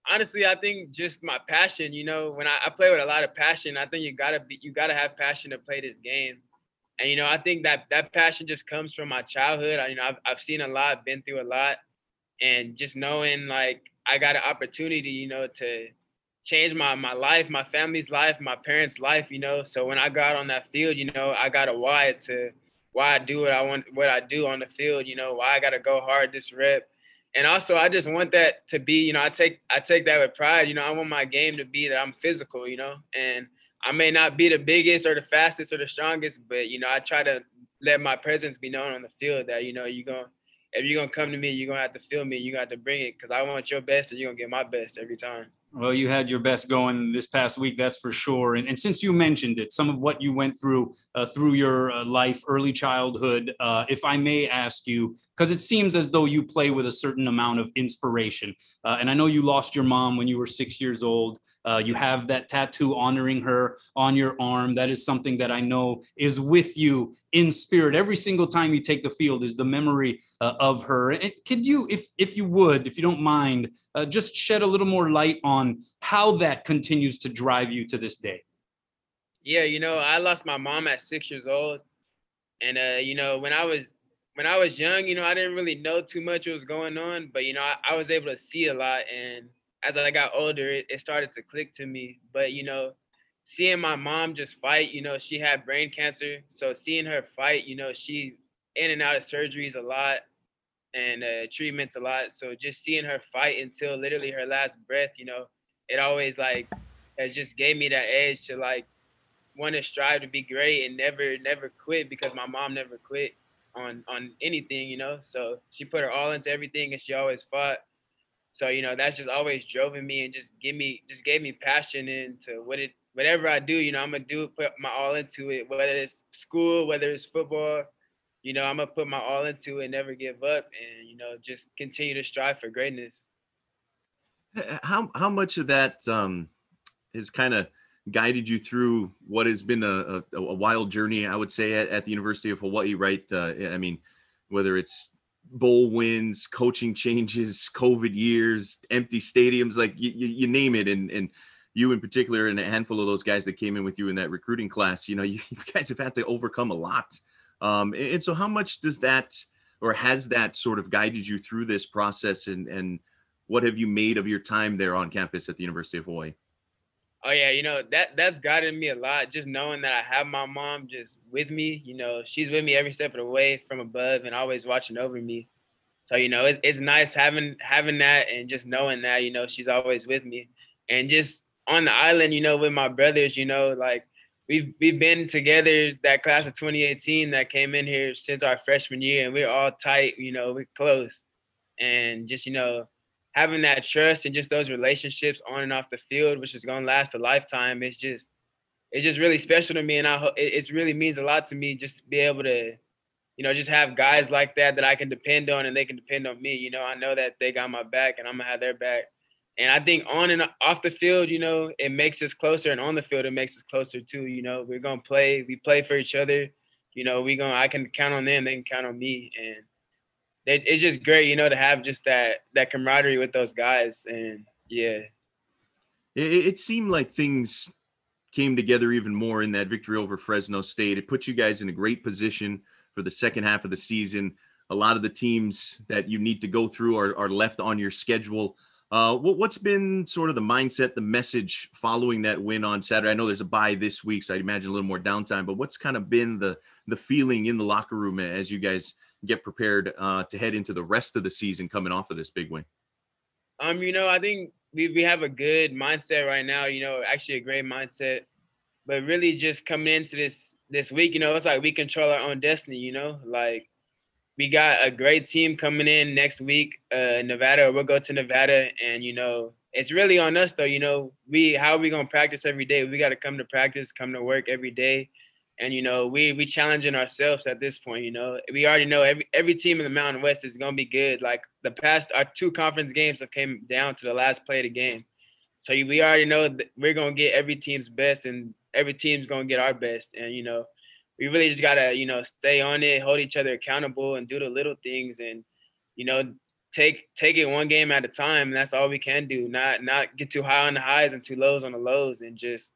honestly, I think just my passion, you know, when I, I play with a lot of passion, I think you gotta be, you gotta have passion to play this game. And, you know, I think that that passion just comes from my childhood. I, you know, I've, I've seen a lot, been through a lot and just knowing like I got an opportunity, you know, to change my my life, my family's life, my parents' life, you know. So when I got on that field, you know, I got a why to why I do what I want, what I do on the field, you know, why I got to go hard this rep. And also, I just want that to be, you know, I take I take that with pride. You know, I want my game to be that I'm physical, you know, and I may not be the biggest or the fastest or the strongest, but you know, I try to let my presence be known on the field that you know you're gonna if you're gonna come to me, you're gonna have to feel me. You got to bring it because I want your best, and you're gonna get my best every time. Well, you had your best going this past week, that's for sure. And, and since you mentioned it, some of what you went through uh, through your uh, life, early childhood, uh, if I may ask you, because it seems as though you play with a certain amount of inspiration. Uh, and I know you lost your mom when you were six years old. Uh, you have that tattoo honoring her on your arm. That is something that I know is with you in spirit every single time you take the field. Is the memory uh, of her? And could you, if if you would, if you don't mind, uh, just shed a little more light on how that continues to drive you to this day? Yeah, you know, I lost my mom at six years old, and uh, you know, when I was when I was young, you know, I didn't really know too much what was going on, but you know, I, I was able to see a lot and as I got older, it, it started to click to me. But you know, seeing my mom just fight, you know, she had brain cancer. So seeing her fight, you know, she in and out of surgeries a lot and uh, treatments a lot. So just seeing her fight until literally her last breath, you know, it always like has just gave me that edge to like want to strive to be great and never never quit because my mom never quit on on anything, you know. So she put her all into everything and she always fought. So you know that's just always driven me and just give me just gave me passion into what it whatever I do. You know I'm gonna do put my all into it, whether it's school, whether it's football. You know I'm gonna put my all into it, never give up, and you know just continue to strive for greatness. How how much of that um, is kind of guided you through what has been a, a, a wild journey, I would say, at, at, the University of Hawaii, right? Uh, I mean, whether it's bowl wins, coaching changes, COVID years, empty stadiums, like you, you, name it. And, and you in particular, and a handful of those guys that came in with you in that recruiting class, you know, you, [laughs] you guys have had to overcome a lot. Um, and, and, so how much does that, or has that sort of guided you through this process and, and what have you made of your time there on campus at the University of Hawaii? Oh yeah, you know that that's guided me a lot. Just knowing that I have my mom just with me, you know, she's with me every step of the way from above and always watching over me. So you know, it's it's nice having having that and just knowing that you know she's always with me, and just on the island, you know, with my brothers, you know, like we've we've been together that class of 2018 that came in here since our freshman year, and we're all tight, you know, we're close, and just you know having that trust and just those relationships on and off the field, which is gonna last a lifetime, it's just it's just really special to me, and I it, it really means a lot to me just to be able to, you know, just have guys like that that I can depend on and they can depend on me. You know, I know that they got my back and I'm gonna have their back. And I think on and off the field, you know, it makes us closer, and on the field, it makes us closer too. You know, we're gonna play, we play for each other. You know, we gonna I can count on them, they can count on me, and it, it's just great, you know, to have just that that camaraderie with those guys. And yeah, it, it seemed like things came together even more in that victory over Fresno State. It put you guys in a great position for the second half of the season. A lot of the teams that you need to go through are, are left on your schedule. Uh, what, has been sort of the mindset, the message following that win on Saturday? I know there's a bye this week, so I'd imagine a little more downtime. But what's kind of been the the feeling in the locker room as you guys get prepared uh, to head into the rest of the season coming off of this big win? Um, you know, I think we we have a good mindset right now. You know, actually a great mindset, but really just coming into this this week, you know, it's like we control our own destiny. You know, like we got a great team coming in next week, uh, Nevada. We'll go to Nevada, and you know, it's really on us though. You know, we how are we gonna practice every day? We got to come to practice, come to work every day, and you know we we challenging ourselves at this point you know. We already know every every team in the mountain west is going to be good. Like the past our two conference games have came down to the last play of the game. So we already know that we're going to get every team's best and every team's going to get our best. And you know we really just got to you know stay on it hold each other accountable and do the little things and you know take take it one game at a time. And that's all we can do. Not not get too high on the highs and too lows on the lows and just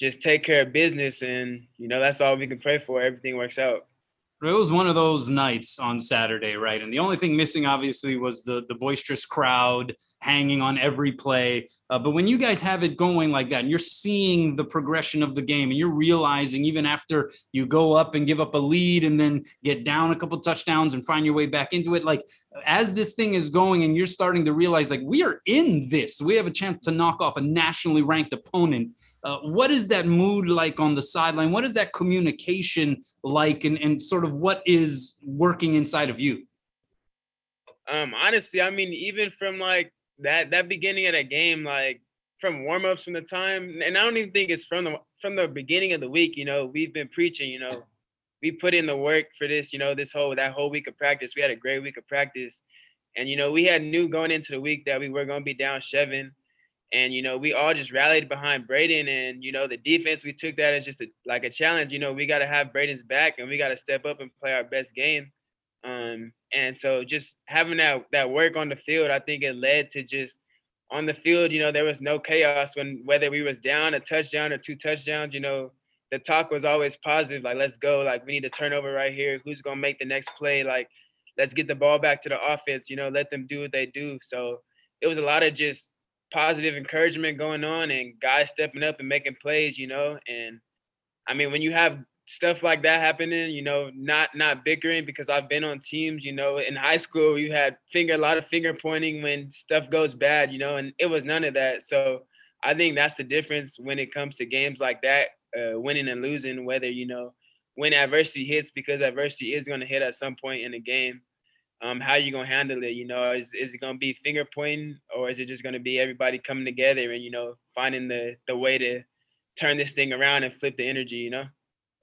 just take care of business and you know that's all we can pray for everything works out It was one of those nights on Saturday, right? And the only thing missing, obviously, was the the boisterous crowd hanging on every play. Uh, but when you guys have it going like that, and you're seeing the progression of the game, and you're realizing even after you go up and give up a lead, and then get down a couple touchdowns and find your way back into it, like as this thing is going, and you're starting to realize like we are in this, we have a chance to knock off a nationally ranked opponent uh, what is that mood like on the sideline? What is that communication like, and, and sort of what is working inside of you? Um, honestly, I mean, even from like that that beginning of that game, like from warmups from the time, and I don't even think it's from the from the beginning of the week. You know, we've been preaching. You know, we put in the work for this. You know, this whole that whole week of practice. We had a great week of practice, and you know, we had knew going into the week that we were going to be down seven and you know we all just rallied behind Brayden and you know the defense we took that as just a, like a challenge. You know we got to have Brayden's back and we got to step up and play our best game. Um and so just having that that work on the field I think it led to just on the field you know there was no chaos when whether we was down a touchdown or two touchdowns you know the talk was always positive like let's go like we need to turn over right here. Who's to make the next play? Like let's get the ball back to the offense you know let them do what they do. So it was a lot of just positive encouragement going on and guys stepping up and making plays, you know. And I mean, when you have stuff like that happening, you know, not not bickering because I've been on teams, you know, in high school you had finger a lot of finger pointing when stuff goes bad, you know, and it was none of that. So I think that's the difference when it comes to games like that, uh, winning and losing, whether you know when adversity hits because adversity is going to hit at some point in the game um, how are you gonna handle it? You know, is is it gonna be finger pointing or is it just gonna be everybody coming together and you know finding the the way to turn this thing around and flip the energy? You know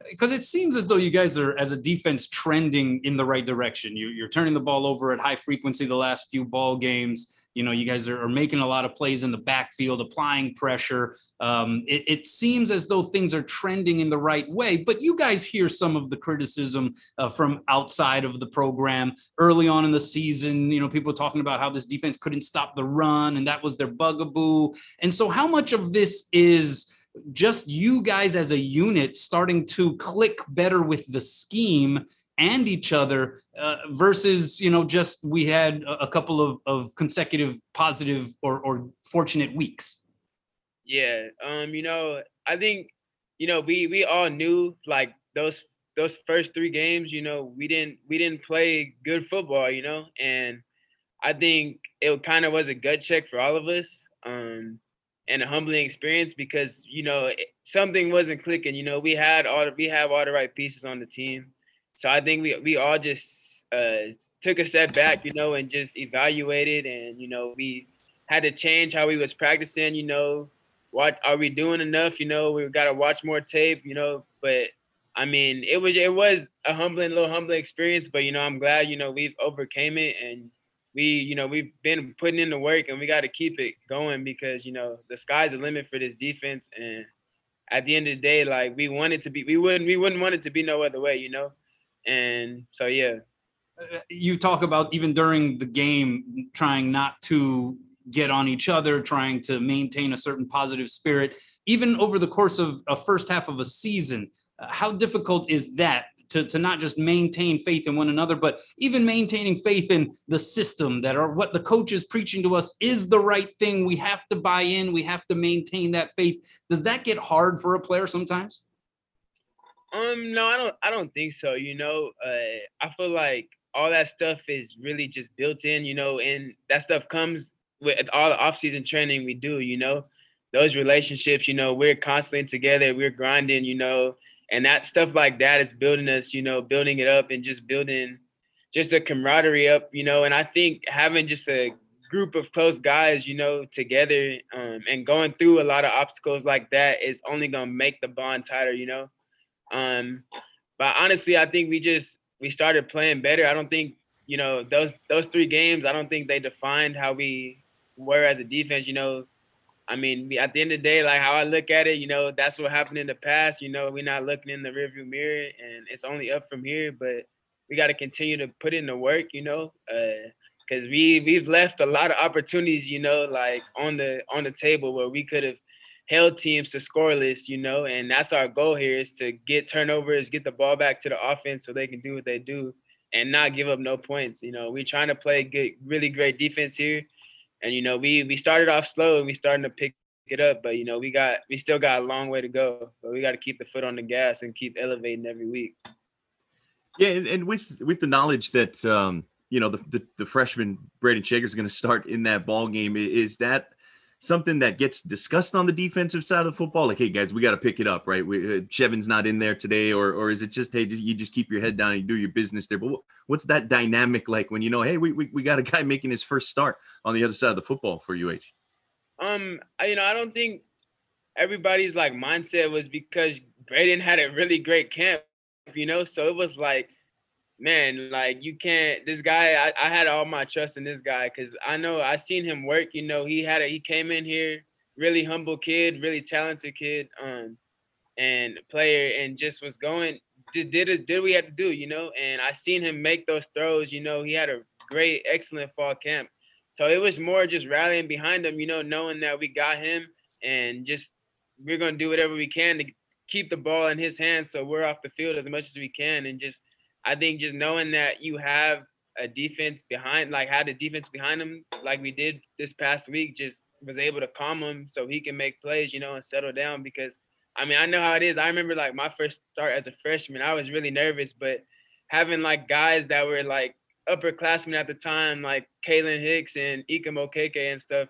because it seems as though you guys are as a defense trending in the right direction you, you're turning the ball over at high frequency the last few ball games you know, you guys are, are making a lot of plays in the backfield, applying pressure. Um, it, it, seems as though things are trending in the right way, but you guys hear some of the criticism uh, from outside of the program early on in the season. You know, people talking about how this defense couldn't stop the run and that was their bugaboo. And so, how much of this is just you guys as a unit starting to click better with the scheme and each other uh, versus you know just we had a, couple of, of consecutive positive or, or fortunate weeks. Yeah um you know i think you know we we all knew like those those first three games you know we didn't we didn't play good football you know and i think it kind of was a gut check for all of us um and a humbling experience because you know something wasn't clicking you know we had all we have all the right pieces on the team so I think we we all just uh, took a step back, you know, and just evaluated, and you know, we had to change how we was practicing. You know, what are we doing enough? You know, we got to watch more tape. You know, but I mean, it was it was a humbling, little humbling experience. But you know, I'm glad you know we've overcame it, and we you know we've been putting in the work, and we got to keep it going because you know the sky's the limit for this defense, and at the end of the day, like we wanted to be, we wouldn't we wouldn't want it to be no other way, you know. And so, yeah. Uh, you talk about even during the game trying not to get on each other, trying to maintain a certain positive spirit, even over the course of a first half of a season. Uh, how difficult is that to, to not just maintain faith in one another, but even maintaining faith in the system that are what the coach is preaching to us is the right thing. We have to buy in, we have to maintain that faith. Does that get hard for a player sometimes? Um, no, I don't. I don't think so. You know, uh, I feel like all that stuff is really just built in. You know, and that stuff comes with all the off-season training we do. You know, those relationships. You know, we're constantly together. We're grinding. You know, and that stuff like that is building us. You know, building it up and just building just a camaraderie up. You know, and I think having just a group of close guys, you know, together um, and going through a lot of obstacles like that is only gonna make the bond tighter. You know um, but honestly, I think we just we started playing better. I don't think you know those those three games. I don't think they defined how we were as a defense. You know, I mean, at the end of the day, like how I look at it, you know, that's what happened in the past. You know, we're not looking in the rearview mirror, and it's only up from here. But we got to continue to put in the work. You know, because uh, we we've left a lot of opportunities. You know, like on the on the table where we could have held teams to scoreless, you know, and that's our goal here is to get turnovers, get the ball back to the offense so they can do what they do and not give up no points. You know, we're trying to play good, really great defense here. And you know, we we started off slow and we starting to pick it up, but you know, we got we still got a long way to go. But we got to keep the foot on the gas and keep elevating every week. Yeah, and, and with with the knowledge that um, you know the, the, the freshman Brayden Schager is going to start in that ball game, is that something that gets discussed on the defensive side of the football? Like, hey guys, we got to pick it up, right? We, uh, Chevan's not in there today, or or is it just hey, just, you just keep your head down and you do your business there? But what, what's that dynamic like when you know, hey, we, we we got a guy making his first start on the other side of the football for UH? Um, you know, I don't think everybody's like mindset was because Brayden had a really great camp, you know, so it was like man, like you can't. This guy, I, I had all my trust in this guy because I know I seen him work. You know, he had a he came in here really humble kid, really talented kid, um, and player, and just was going. Just did it, did what we had to do, you know. And I seen him make those throws. You know, he had a great, excellent fall camp. So it was more just rallying behind him, you know, knowing that we got him and just we're gonna do whatever we can to keep the ball in his hands so we're off the field as much as we can and just I think just knowing that you have a defense behind, like had a defense behind him, like we did this past week, just was able to calm him so he can make plays, you know, and settle down. Because I mean, I know how it is. I remember like my first start as a freshman, I was really nervous, but having like guys that were like upperclassmen at the time, like Kalen Hicks and Ikem Okeke and stuff,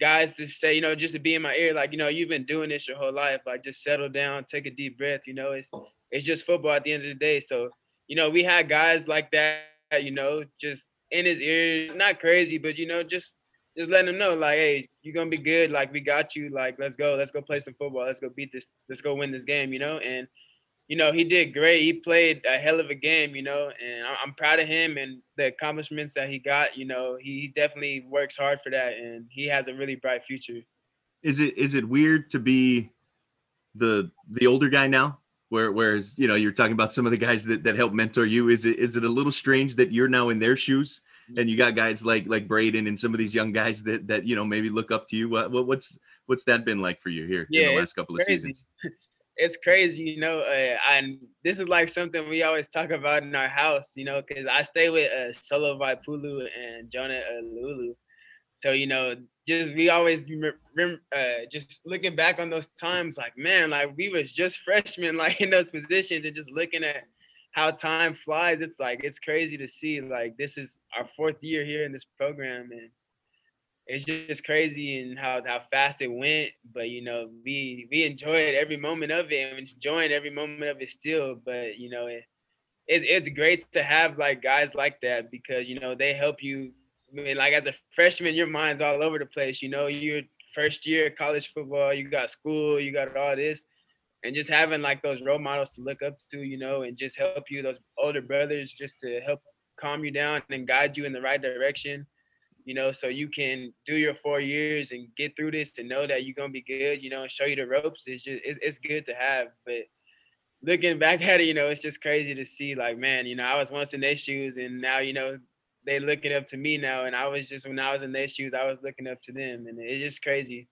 guys to say, you know, just to be in my ear, like, you know, you've been doing this your whole life. Like just settle down, take a deep breath, you know, it's it's just football at the end of the day. So you know, we had guys like that, you know, just in his ear, not crazy, but you know, just just letting him know, like, hey, you're gonna be good. Like, we got you. Like, let's go. Let's go play some football. Let's go beat this. Let's go win this game. You know, and you know, he did great. He played a hell of a game. You know, and I'm proud of him and the accomplishments that he got. You know, he definitely works hard for that, and he has a really bright future. Is it is it weird to be the the older guy now? Where, whereas you know you're talking about some of the guys that, that help mentor you is it is it a little strange that you're now in their shoes and you got guys like like brayden and some of these young guys that that you know maybe look up to you? What, what's what's that been like for you here yeah, in the last couple of seasons? [laughs] It's crazy you know uh, and this is like something we always talk about in our house you know because I stay with uh, Solo Vaipulu and Jonah uh, Laulu so you know, just we always uh, just looking back on those times, like man, like we was just freshmen, [laughs] like in those positions, and just looking at how time flies. It's like it's crazy to see. Like this is our fourth year here in this program, and it's just crazy and how how fast it went. But you know, we we enjoyed every moment of it, and enjoying every moment of it still. But you know, it, it it's great to have like guys like that because you know they help you I mean, like as a freshman, your mind's all over the place. You know, you're first year college football, you got school, you got all this, and just having like those role models to look up to, you know, and just help you, those older brothers, just to help calm you down and guide you in the right direction. You know, so you can do your four years and get through this to know that you're gonna be good. You know, and show you the ropes. It's just it's, it's good to have, but looking back [laughs] at it, you know, it's just crazy to see like, man, you know, I was once in their shoes and now, you know, they looking up to me now, and I was just when I was in their shoes, I was looking up to them, and it's just crazy.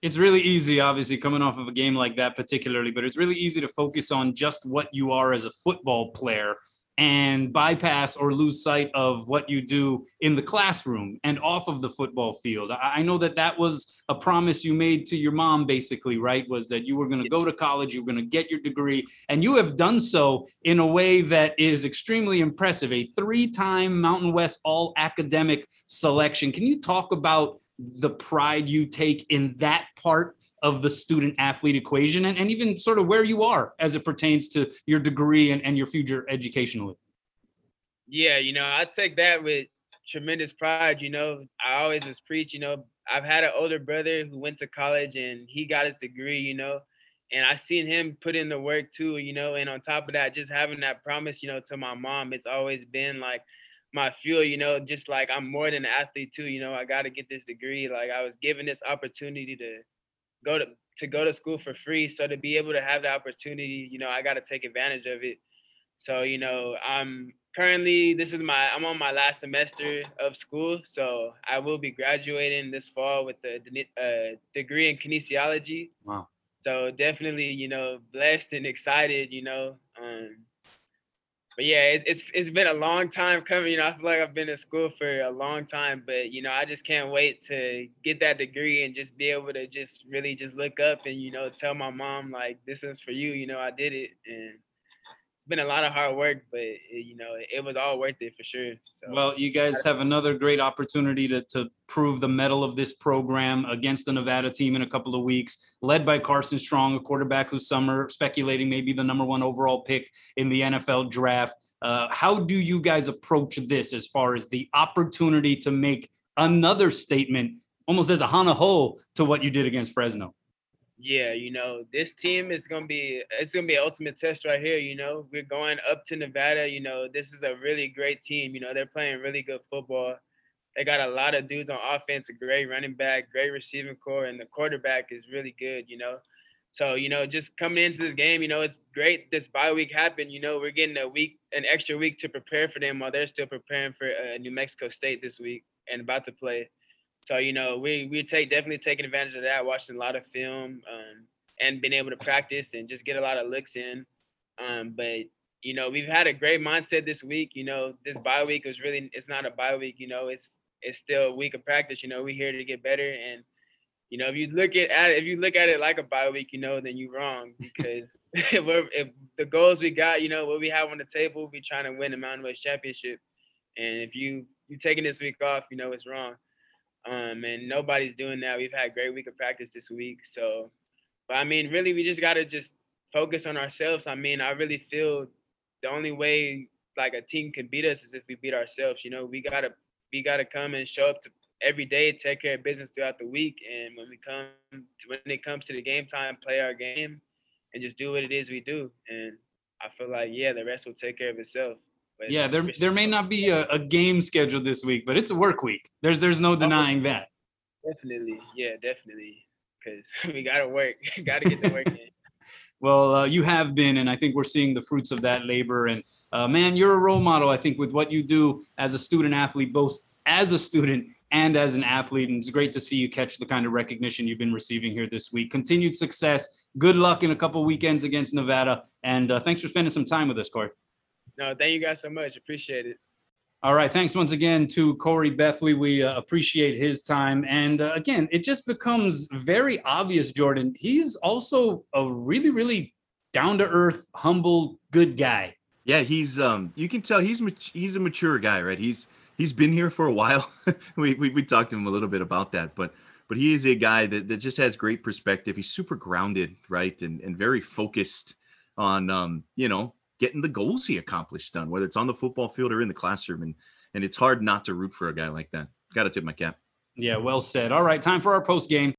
It's really easy, obviously, coming off of a game like that, particularly, but it's really easy to focus on just what you are as a football player and bypass or lose sight of what you do in the classroom and off of the football field. I know that that was a promise you made to your mom, basically, right? Was that you were going to go to college, you were going to get your degree, and you have done so in a way that is extremely impressive. A three time Mountain West All Academic selection. Can you talk about the pride you take in that part of the student athlete equation and, and even sort of where you are as it pertains to your degree and, and your future educationally? Yeah, you know, I take that with tremendous pride. You know, I always was preach, you know, I've had an older brother who went to college and he got his degree, you know, and I seen him put in the work too, you know, and on top of that, just having that promise, you know, to my mom, it's always been like my fuel, you know, just like I'm more than an athlete too, you know, I got to get this degree. Like I was given this opportunity to go to to go to school for free. So to be able to have the opportunity, you know, I got to take advantage of it. So you know, I'm currently this is my I'm on my last semester of school, so I will be graduating this fall with a uh, degree in kinesiology. Wow. So definitely, you know, blessed and excited, you know. Um, but yeah, it's, it's it's been a long time coming. You know, I feel like I've been in school for a long time, but you know, I just can't wait to get that degree and just be able to just really just look up and you know tell my mom like this is for you. You know, I did it, and it's been a lot of hard work, but it, you know, it, it, was all worth it for sure. So, well, you guys have another great opportunity to, to prove the mettle of this program against the Nevada team in a couple of weeks, led by Carson Strong, a quarterback who's summer speculating maybe the number one overall pick in the NFL draft. Uh, how do you guys approach this as far as the opportunity to make another statement, almost as a hana hou to what you did against Fresno? Yeah, you know, this team is gonna be it's gonna be an ultimate test right here. You know, we're going up to Nevada. You know, this is a really great team. You know, they're playing really good football. They got a lot of dudes on offense, a great running back, great receiving core, and the quarterback is really good. You know, so you know, just coming into this game, you know, it's great. This bye week happened. You know, we're getting a week, an extra week to prepare for them while they're still preparing for uh, New Mexico State this week and about to play. So you know, we we take definitely taking advantage of that, watching a lot of film, um, and being able to practice and just get a lot of looks in. Um, but you know, we've had a great mindset this week. You know, this bye week was really it's not a bye week. You know, it's it's still a week of practice. You know, we're here to get better. And you know, if you look at, at it, if you look at it like a bye week, you know, then you're wrong because [laughs] if, if the goals we got, you know, what we have on the table, we're trying to win the Mountain West Championship. And if you you taking this week off, you know, it's wrong. Um, and nobody's doing that. We've had a great week of practice this week. So, but I mean, really, we just got to just focus on ourselves. I mean, I really feel the only way like a team can beat us is if we beat ourselves. You know, we gotta we gotta come and show up to every day, take care of business throughout the week, and when we come to, when it comes to the game time, play our game, and just do what it is we do. And I feel like yeah, the rest will take care of itself. Yeah, there there may not be a, a, game scheduled this week, but it's a work week. There's there's no denying that. Definitely, yeah, definitely, because [laughs] we gotta work, [laughs] gotta get the work in. [laughs] well, uh, you have been, and I think we're seeing the fruits of that labor. And uh, man, you're a role model. I think with what you do as a student athlete, both as a student and as an athlete. And it's great to see you catch the kind of recognition you've been receiving here this week. Continued success. Good luck in a couple weekends against Nevada. And uh, thanks for spending some time with us, Khoury. No, thank you guys so much. Appreciate it. All right. Thanks once again to Khoury Bethley. We uh, appreciate his time. And uh, again, it just becomes very obvious, Jordan. He's also a really, really down to earth, humble, good guy. Yeah, he's um you can tell he's he's a mature guy, right? He's he's been here for a while. [laughs] we, we we talked to him a little bit about that, but but he is a guy that, that just has great perspective. He's super grounded, right? And and very focused on um, you know, getting the goals he accomplished done, whether it's on the football field or in the classroom. And and it's hard not to root for a guy like that. Got to tip my cap. Yeah, well said. All right, time for our post game.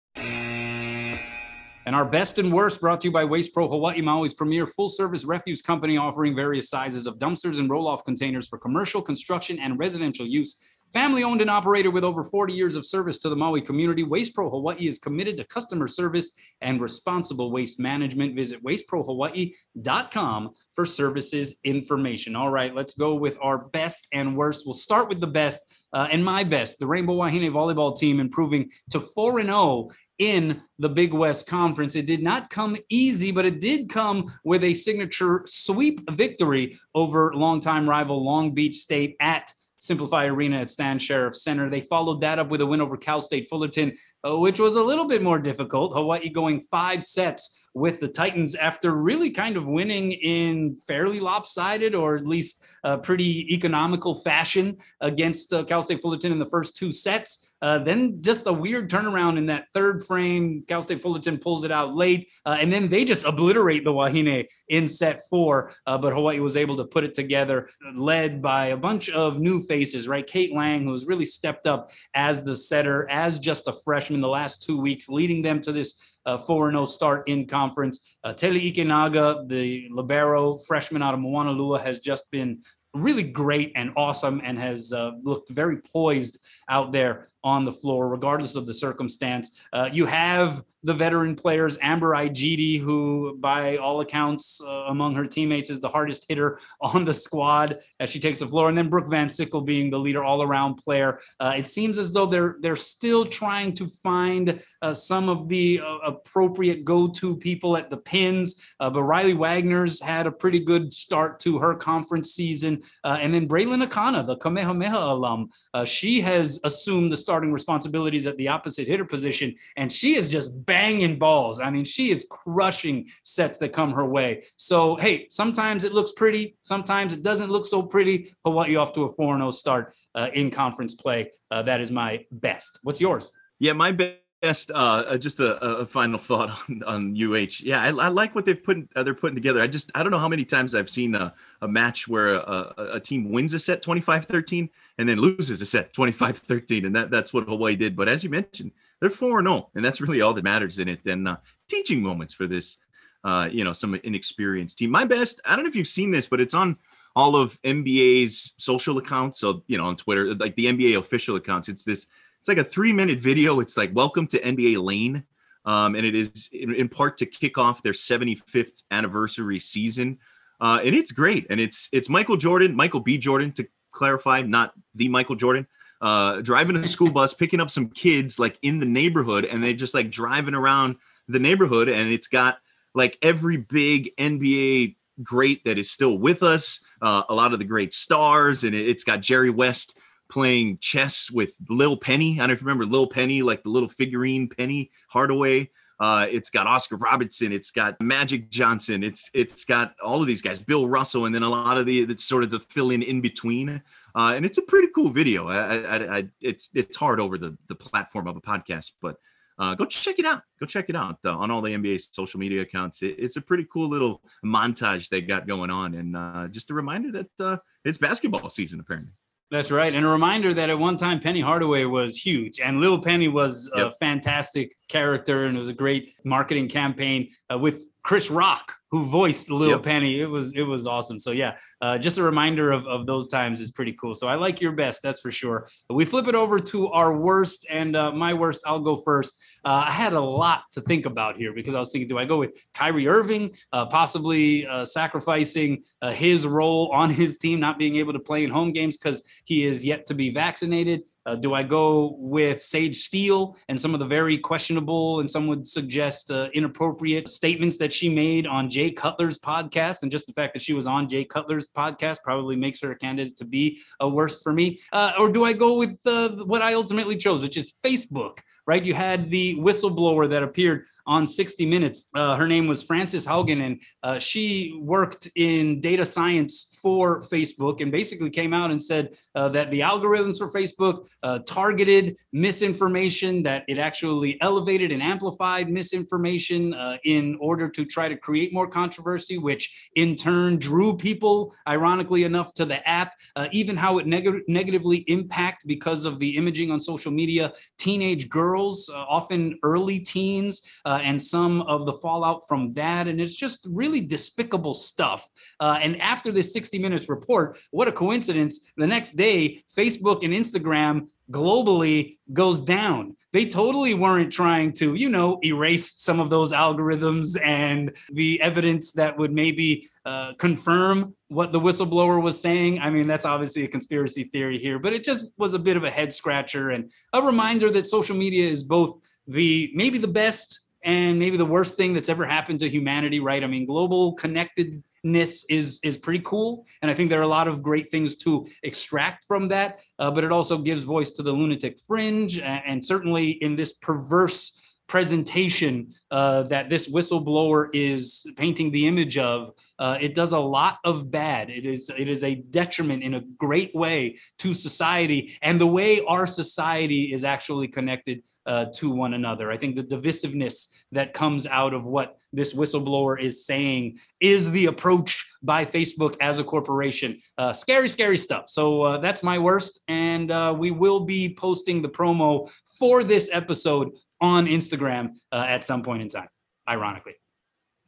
And our best and worst brought to you by Waste Pro Hawaii, Maui's premier full service refuse company offering various sizes of dumpsters and roll off containers for commercial, construction, and residential use. Family owned and operated with over 40 years of service to the Maui community, Waste Pro Hawaii is committed to customer service and responsible waste management. Visit wasteprohawaii.com for services information. All right, let's go with our best and worst. We'll start with the best uh, and my best. The Rainbow Wahine volleyball team improving to 4 0 in the Big West Conference. It did not come easy, but it did come with a signature sweep victory over longtime rival Long Beach State at SimpliFi Arena at Stan Sheriff Center. They followed that up with a win over Cal State Fullerton, uh, which was a little bit more difficult. Hawaii going five sets with the Titans after really kind of winning in fairly lopsided or at least uh, pretty economical fashion against uh, Cal State Fullerton in the first two sets. Uh, then just a weird turnaround in that third frame. Cal State Fullerton pulls it out late, uh, and then they just obliterate the Wahine in set four. Uh, but Hawaii was able to put it together, led by a bunch of new faces, right? Kate Lang, who's really stepped up as the setter, as just a freshman the last two weeks, leading them to this uh, 4 0 start in conference. Uh, Tayli Ikenaga, the Libero freshman out of Moanalua, has just been really great and awesome and has uh, looked very poised out there on the floor, regardless of the circumstance. Uh, you have the veteran players, Amber Igiede, who by all accounts uh, among her teammates is the hardest hitter on the squad as she takes the floor, and then Brooke Van Sickle being the leader all-around player. Uh, it seems as though they're they're still trying to find uh, some of the uh, appropriate go-to people at the pins, uh, but Riley Wagner's had a pretty good start to her conference season, uh, and then Braelyn Akana, the Kamehameha alum, she has assumed the starting responsibilities at the opposite hitter position, and she is just banging balls. I mean, she is crushing sets that come her way. So, hey, sometimes it looks pretty, sometimes it doesn't look so pretty, you off to a 4 0 start uh, in conference play. Uh, that is my best. What's yours? Yeah, my best. Uh, uh just a, a, final [laughs] thought on, on UH. Yeah, I, I like what they've put. Uh, they're putting together. I just I don't know how many times I've seen a, a match where a, a, team wins a set 25-13 and then loses a set 25-13, and that that's what Hawaii did. But as you mentioned, they're 4 and 0, and that's really all that matters in it. And uh, teaching moments for this, uh, you know, some inexperienced team. My best, I don't know if you've seen this, but it's on all of NBA's social accounts. So, you know, on Twitter, like the NBA official accounts. It's this, it's like a three minute video. It's like, Welcome to NBA Lane. Um, and it is in, in, part to kick off their 75th anniversary season. Uh, and it's great. And it's it's Michael Jordan, Michael B. Jordan, to clarify, not the Michael Jordan uh, driving a school bus, picking up some kids like in the neighborhood, and they just like driving around the neighborhood, and it's got like every big NBA great that is still with us, uh, a lot of the great stars, and it's got Jerry West playing chess with Lil Penny. I don't know if you remember Lil Penny, like the little figurine Penny Hardaway. Uh, it's got Oscar Robertson. It's got Magic Johnson. It's it's got all of these guys, Bill Russell, and then a lot of the it's sort of the fill in in between. Uh, and it's a pretty cool video. I, I, I, it's it's hard over the the platform of a podcast, but uh, go check it out. Go check it out uh, on all the NBA social media accounts. It, it's a pretty cool little montage they got going on, and uh, just a reminder that uh, it's basketball season apparently. That's right. And a reminder that at one time Penny Hardaway was huge and Lil Penny was yep. a fantastic character and it was a great marketing campaign uh, with Chris Rock who voiced Lil yep. Penny. It was it was awesome. So yeah, uh, just a reminder of, of those times is pretty cool. So I like your best, that's for sure. We flip it over to our worst, and uh, my worst. I'll go first. Uh, I had a lot to think about here because I was thinking, do I go with Kyrie Irving, uh, possibly uh, sacrificing uh, his role on his team, not being able to play in home games because he is yet to be vaccinated? Uh, do I go with Sage Steele and some of the very questionable and some would suggest uh, inappropriate statements that she made on Jay Cutler's podcast? And just the fact that she was on Jay Cutler's podcast probably makes her a candidate to be a worst for me. Uh, or do I go with uh, what I ultimately chose, which is Facebook? right? You had the whistleblower that appeared on 60 Minutes. Uh, her name was Frances Haugen, and uh, she worked in data science for Facebook and basically came out and said uh, that the algorithms for Facebook uh, targeted misinformation, that it actually elevated and amplified misinformation in order to try to create more controversy, which in turn drew people, ironically enough, to the app. Uh, even how it neg- negatively impact because of the imaging on social media, teenage girls uh, often early teens, uh, and some of the fallout from that. And it's just really despicable stuff. Uh, and after this 60 Minutes report, what a coincidence. The next day, Facebook and Instagram globally goes down. They totally weren't trying to, you know, erase some of those algorithms and the evidence that would maybe uh, confirm what the whistleblower was saying. I mean, that's obviously a conspiracy theory here, but it just was a bit of a head scratcher and a reminder that social media is both the maybe the best and maybe the worst thing that's ever happened to humanity, right? I mean, global connectedness is is pretty cool and i think there are a lot of great things to extract from that uh, but it also gives voice to the lunatic fringe and, and certainly in this perverse presentation uh, that this whistleblower is painting the image of, uh, it does a lot of bad. It is it is a detriment in a great way to society and the way our society is actually connected uh, to one another. I think the divisiveness that comes out of what this whistleblower is saying is the approach by Facebook as a corporation. Uh, scary, scary stuff. So uh, that's my worst. And uh, we will be posting the promo for this episode on Instagram uh, at some point in time, ironically.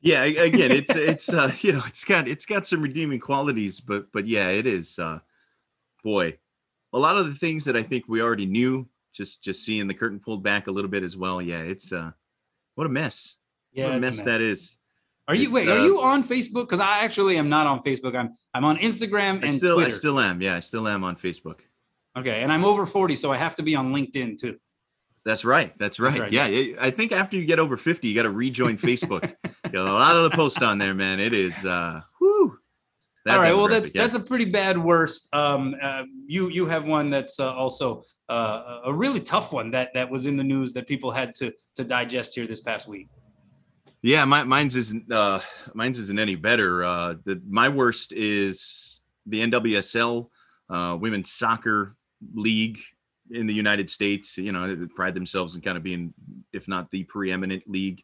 Yeah, again, it's [laughs] it's uh, you know it's got it's got some redeeming qualities, but but yeah, it is uh, boy, a lot of the things that I think we already knew just just seeing the curtain pulled back a little bit as well. Yeah, it's uh, what a mess. Yeah, what a it's a mess, mess. that is. Are you It's, wait? Are uh, you on Facebook? Because I actually am not on Facebook. I'm I'm on Instagram I and still Twitter. I still am. Yeah, I still am on Facebook. okay, and I'm over forty, so I have to be on LinkedIn too. That's right. That's right. right, Yeah, it- I think after you get over 50, you got to rejoin Facebook. [laughs] got a lot of the posts on there, man. It is uh whoo. All right. Well, that's yeah. that's a pretty bad worst. Um, uh, you you have one that's uh, also uh, a really tough one that that was in the news that people had to to digest here this past week. Yeah, my, mine's isn't uh mine's isn't any better. Uh the my worst is the NWSL uh women's soccer league in the United States. You know, they pride themselves in kind of being, if not the preeminent league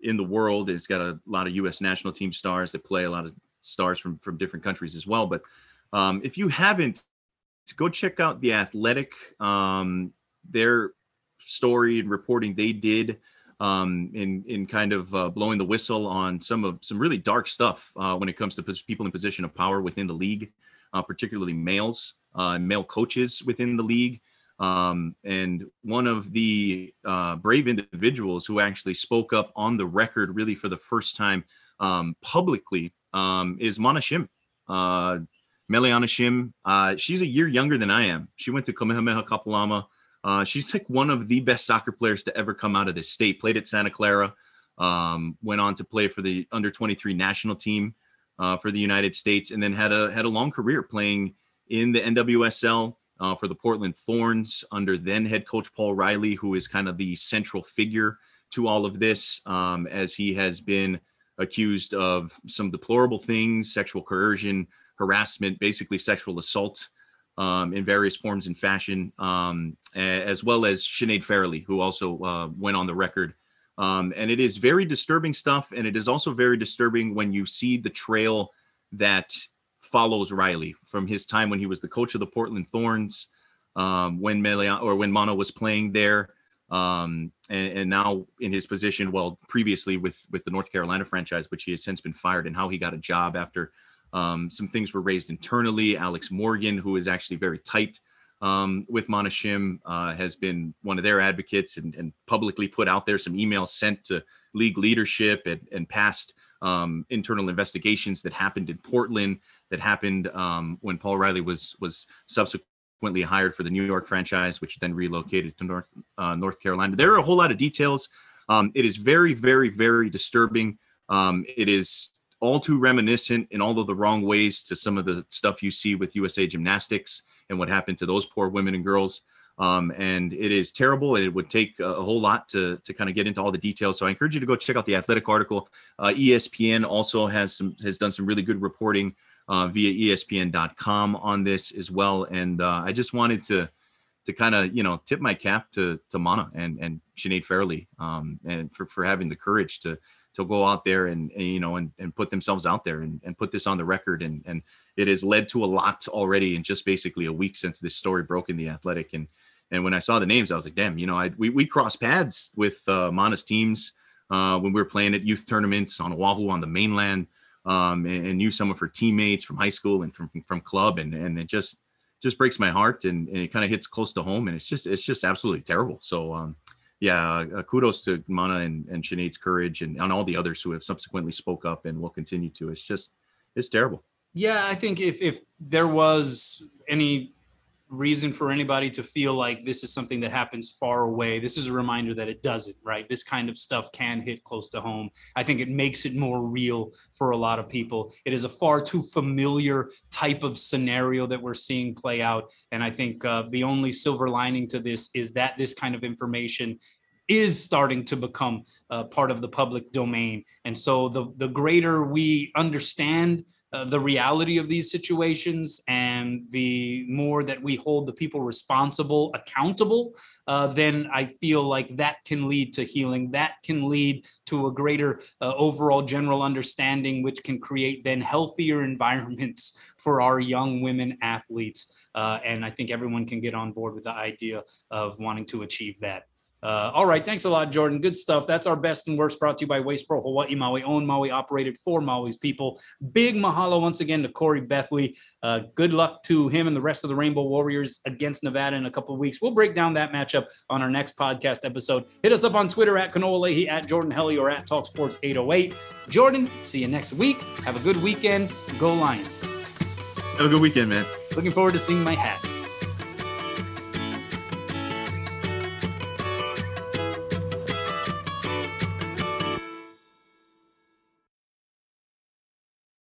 in the world. It's got a lot of US national team stars that play a lot of stars from from different countries as well. But um if you haven't go check out the athletic um their story and reporting they did um, in in kind of uh, blowing the whistle on some of some really dark stuff uh, when it comes to people in position of power within the league, uh, particularly males, uh, male coaches within the league. Um, and one of the uh, brave individuals who actually spoke up on the record, really for the first time um, publicly, um, is Mana Shim. Uh, Meleana Shim. Uh, she's a year younger than I am. She went to Kamehameha Kapalama. Uh, she's like one of the best soccer players to ever come out of this state. Played at Santa Clara, um, went on to play for the under 23 national team uh, for the United States, and then had a had a long career playing in the NWSL uh, for the Portland Thorns under then head coach Paul Riley, who is kind of the central figure to all of this, um, as he has been accused of some deplorable things, sexual coercion, harassment, basically sexual assault um, in various forms and fashion, um, as well as Sinead Farrelly, who also uh, went on the record. Um, and it is very disturbing stuff. And it is also very disturbing when you see the trail that follows Riley from his time when he was the coach of the Portland Thorns, um, when Melian or when Mono was playing there, um, and, and now in his position, well, previously with with the North Carolina franchise, which he has since been fired, and how he got a job after um, some things were raised internally. Alex Morgan, who is actually very tight um, with Mana Shim, uh, has been one of their advocates and, and publicly put out there some emails sent to league leadership and, and past um, internal investigations that happened in Portland, that happened um, when Paul Riley was was subsequently hired for the New York franchise, which then relocated to North uh, North Carolina. There are a whole lot of details. Um, it is very, very, very disturbing. Um, it is all too reminiscent in all of the wrong ways to some of the stuff you see with USA Gymnastics and what happened to those poor women and girls. Um, and it is terrible. It would take a, whole lot to to kind of get into all the details. So I encourage you to go check out the Athletic article. Uh, ESPN also has some has done some really good reporting uh, via ESPN.com on this as well. And uh, I just wanted to to kind of you know tip my cap to to Mana and and Sinead Farrelly um, and for for having the courage to to go out there and, and you know and, and put themselves out there and, and put this on the record and and it has led to a lot already in just basically a week since this story broke in the athletic and and when I saw the names I was like damn you know I we, we crossed paths with uh, Mana's teams uh, when we were playing at youth tournaments on Oahu on the mainland um, and, and knew some of her teammates from high school and from from club and and it just just breaks my heart and, and it kind of hits close to home and it's just it's just absolutely terrible. So um yeah uh, kudos to mana and, and Sinead's courage and, and all the others who have subsequently spoke up and will continue to. It's just it's terrible. Yeah, I think if if there was any reason for anybody to feel like this is something that happens far away, this is a reminder that it doesn't, right? This kind of stuff can hit close to home. I think it makes it more real for a lot of people. It is a far too familiar type of scenario that we're seeing play out. And I think uh, the only silver lining to this is that this kind of information is starting to become uh, part of the public domain. And so the, the greater we understand uh, the reality of these situations and the more that we hold the people responsible accountable, uh, then I feel like that can lead to healing. That can lead to a greater uh, overall general understanding, which can create then healthier environments [laughs] for our young women athletes. Uh, and I think everyone can get on board with the idea of wanting to achieve that. Uh, all right. Thanks a lot, Jordan. Good stuff. That's our best and worst brought to you by Waste Pro Hawaii Maui, owned Maui, operated for Maui's people. Big mahalo once again to Corey Bethley. Uh, good luck to him and the rest of the Rainbow Warriors against Nevada in a couple of weeks. We'll break down that matchup on our next podcast episode. Hit us up on Twitter at Kanoa Leahey, at Jordan Helly, or at Talk Sports 808. Jordan, see you next week. Have a good weekend. Go Lions. Have a good weekend, man. Looking forward to seeing my hat.